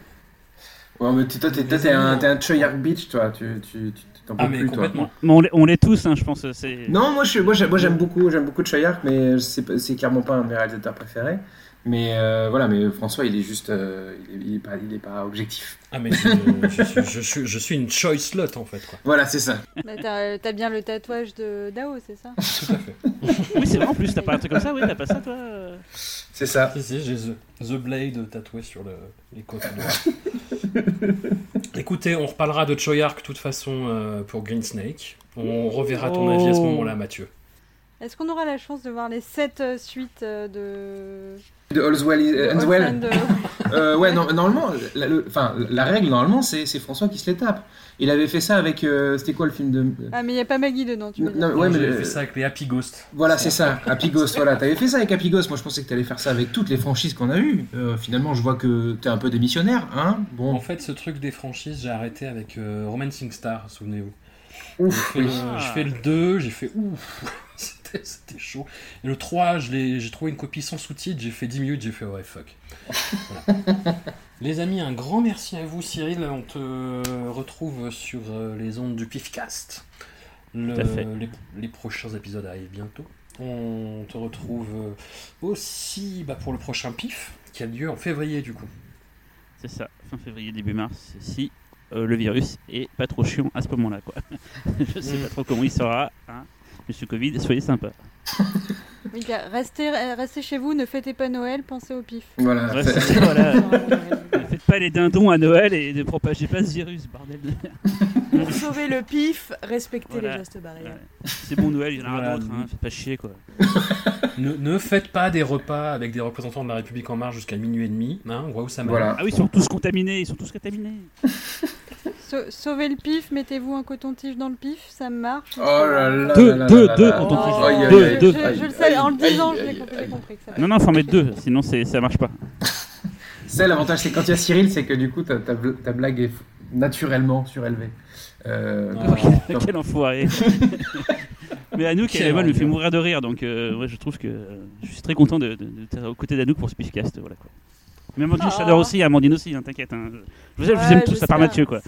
Ouais, mais toi, t'es t'es un, t'es un Choyark Beach, toi, tu tu- tu- t'en peux Ah, mais plus, toi. Mais on l'est- on l'est tous, hein, je pense. c'est Non, moi, je, moi, j'aime, moi, j'aime beaucoup, j'aime beaucoup Choyark, mais c'est, c'est clairement pas un de mes réalisateurs préférés. Mais euh, voilà, mais François, il est juste, euh, il, est, il est pas, il est pas objectif. Ah, mais je, je suis, je, suis, je suis une choice slot en fait. Quoi. Voilà, c'est ça. Bah, t'as, t'as bien le tatouage de Dao, c'est ça? <laughs> Tout à fait. Oui, c'est vrai en plus, t'as pas un truc comme ça, oui, t'as pas ça toi euh C'est ça. Si, si, j'ai the, the Blade tatoué sur le, les côtes. <laughs> Écoutez, on reparlera de Choyark de toute façon euh, pour Green Snake. On reverra ton avis à ce Oh. moment-là, Mathieu. Est-ce qu'on aura la chance de voir les 7 suites euh, de. De euh, Answell. Orphan de- <laughs> Euh, ouais, non, normalement, la, le- la règle, normalement, c'est, François qui se les tape. Il avait fait ça avec. euh, c'était quoi le film de. Ah, mais il n'y a pas Maggie dedans, tu veux Non, dire. ouais, mais J'avais le- fait ça avec les Happy Ghosts. Voilà, c'est ça, Happy Ghost, voilà. T'avais fait ça avec Happy Ghost, moi je pensais que t'allais faire ça avec toutes les franchises qu'on a eues. Euh, finalement, je vois que t'es un peu démissionnaire, hein Bon. En fait, ce truc des franchises, j'ai arrêté avec euh, Romancing Star, souvenez-vous. Ouf, J'ai fait, oui. le- je fais le 2, j'ai fait ouf, <laughs> c'était chaud. Et le 3, je l'ai- j'ai trouvé une copie sans sous-titres, j'ai fait 10 minutes, j'ai fait ouais, fuck. <laughs> Voilà. les amis, un grand merci à vous, Cyril. On te retrouve sur euh, les ondes du Pifcast. Le- les prochains épisodes arrivent bientôt. On te retrouve euh, aussi bah, pour le prochain Pif, qui a lieu en février du coup. C'est ça, fin février, début mars, si euh, le virus est pas trop chiant à ce moment-là, quoi. <laughs> Je sais Mm. pas trop comment il sera, hein. Monsieur Covid, soyez sympa. <laughs> Oui, gars, restez, restez chez vous, ne fêtez pas Noël, pensez au pif. Voilà. Ça, voilà. Ne faites pas les dindons à Noël et ne propagez pas ce virus, bordel. de merde. Pour sauver le pif, respectez Voilà. les gestes barrières. C'est bon Noël, il y en aura Voilà. d'autres, hein. faites pas chier, quoi. <laughs> Ne, ne faites pas des repas avec des représentants de la République en marche jusqu'à minuit et demi. Hein, on voit où ça mène. Voilà. Ah oui, ils sont tous contaminés, ils sont tous contaminés. <laughs> Sau- sauvez le pif, mettez-vous un coton-tige dans le pif, ça marche. Oh là là Deux, deux, là deux. Aïe, aïe, Deux, deux. Je, le sais, en le disant, j'ai compris que ça Non, non, faut en mettre deux, sinon ça marche pas. C'est l'avantage, c'est quand il y a Cyril, c'est que du coup, ta, ta, bl- ta blague est naturellement surélevée. Euh, Ah. Quel- Quel enfoiré. <laughs> Mais Anouk, Quel elle me fait mourir de rire, donc euh, ouais, je trouve que euh, je suis très content de, de, de- de- aux côtés d'Anouk pour ce Pifcast. Voilà, quoi. Mais Amandine, je Ah. t'adore aussi, Amandine aussi, hein, t'inquiète. hein. Je vous aime, je vous Ouais, aime tous, à part. Mathieu, quoi.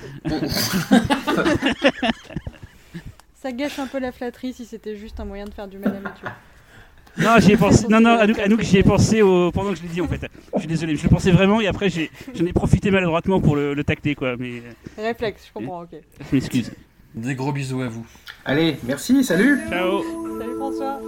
Ça gâche un peu la flatterie si c'était juste un moyen de faire du mal à Mathieu. Non, j'y ai pensé. Non, non, <laughs> Anouk, Anouk, j'y ai pensé au... pendant que je l'ai dit en fait. Je suis désolé, je le pensais vraiment et après j'ai- j'en ai profité maladroitement pour le, le tacter quoi. Mais Réflexe, je comprends, ok. je m'excuse. Des gros bisous à vous. Allez, merci, salut Ciao Salut François.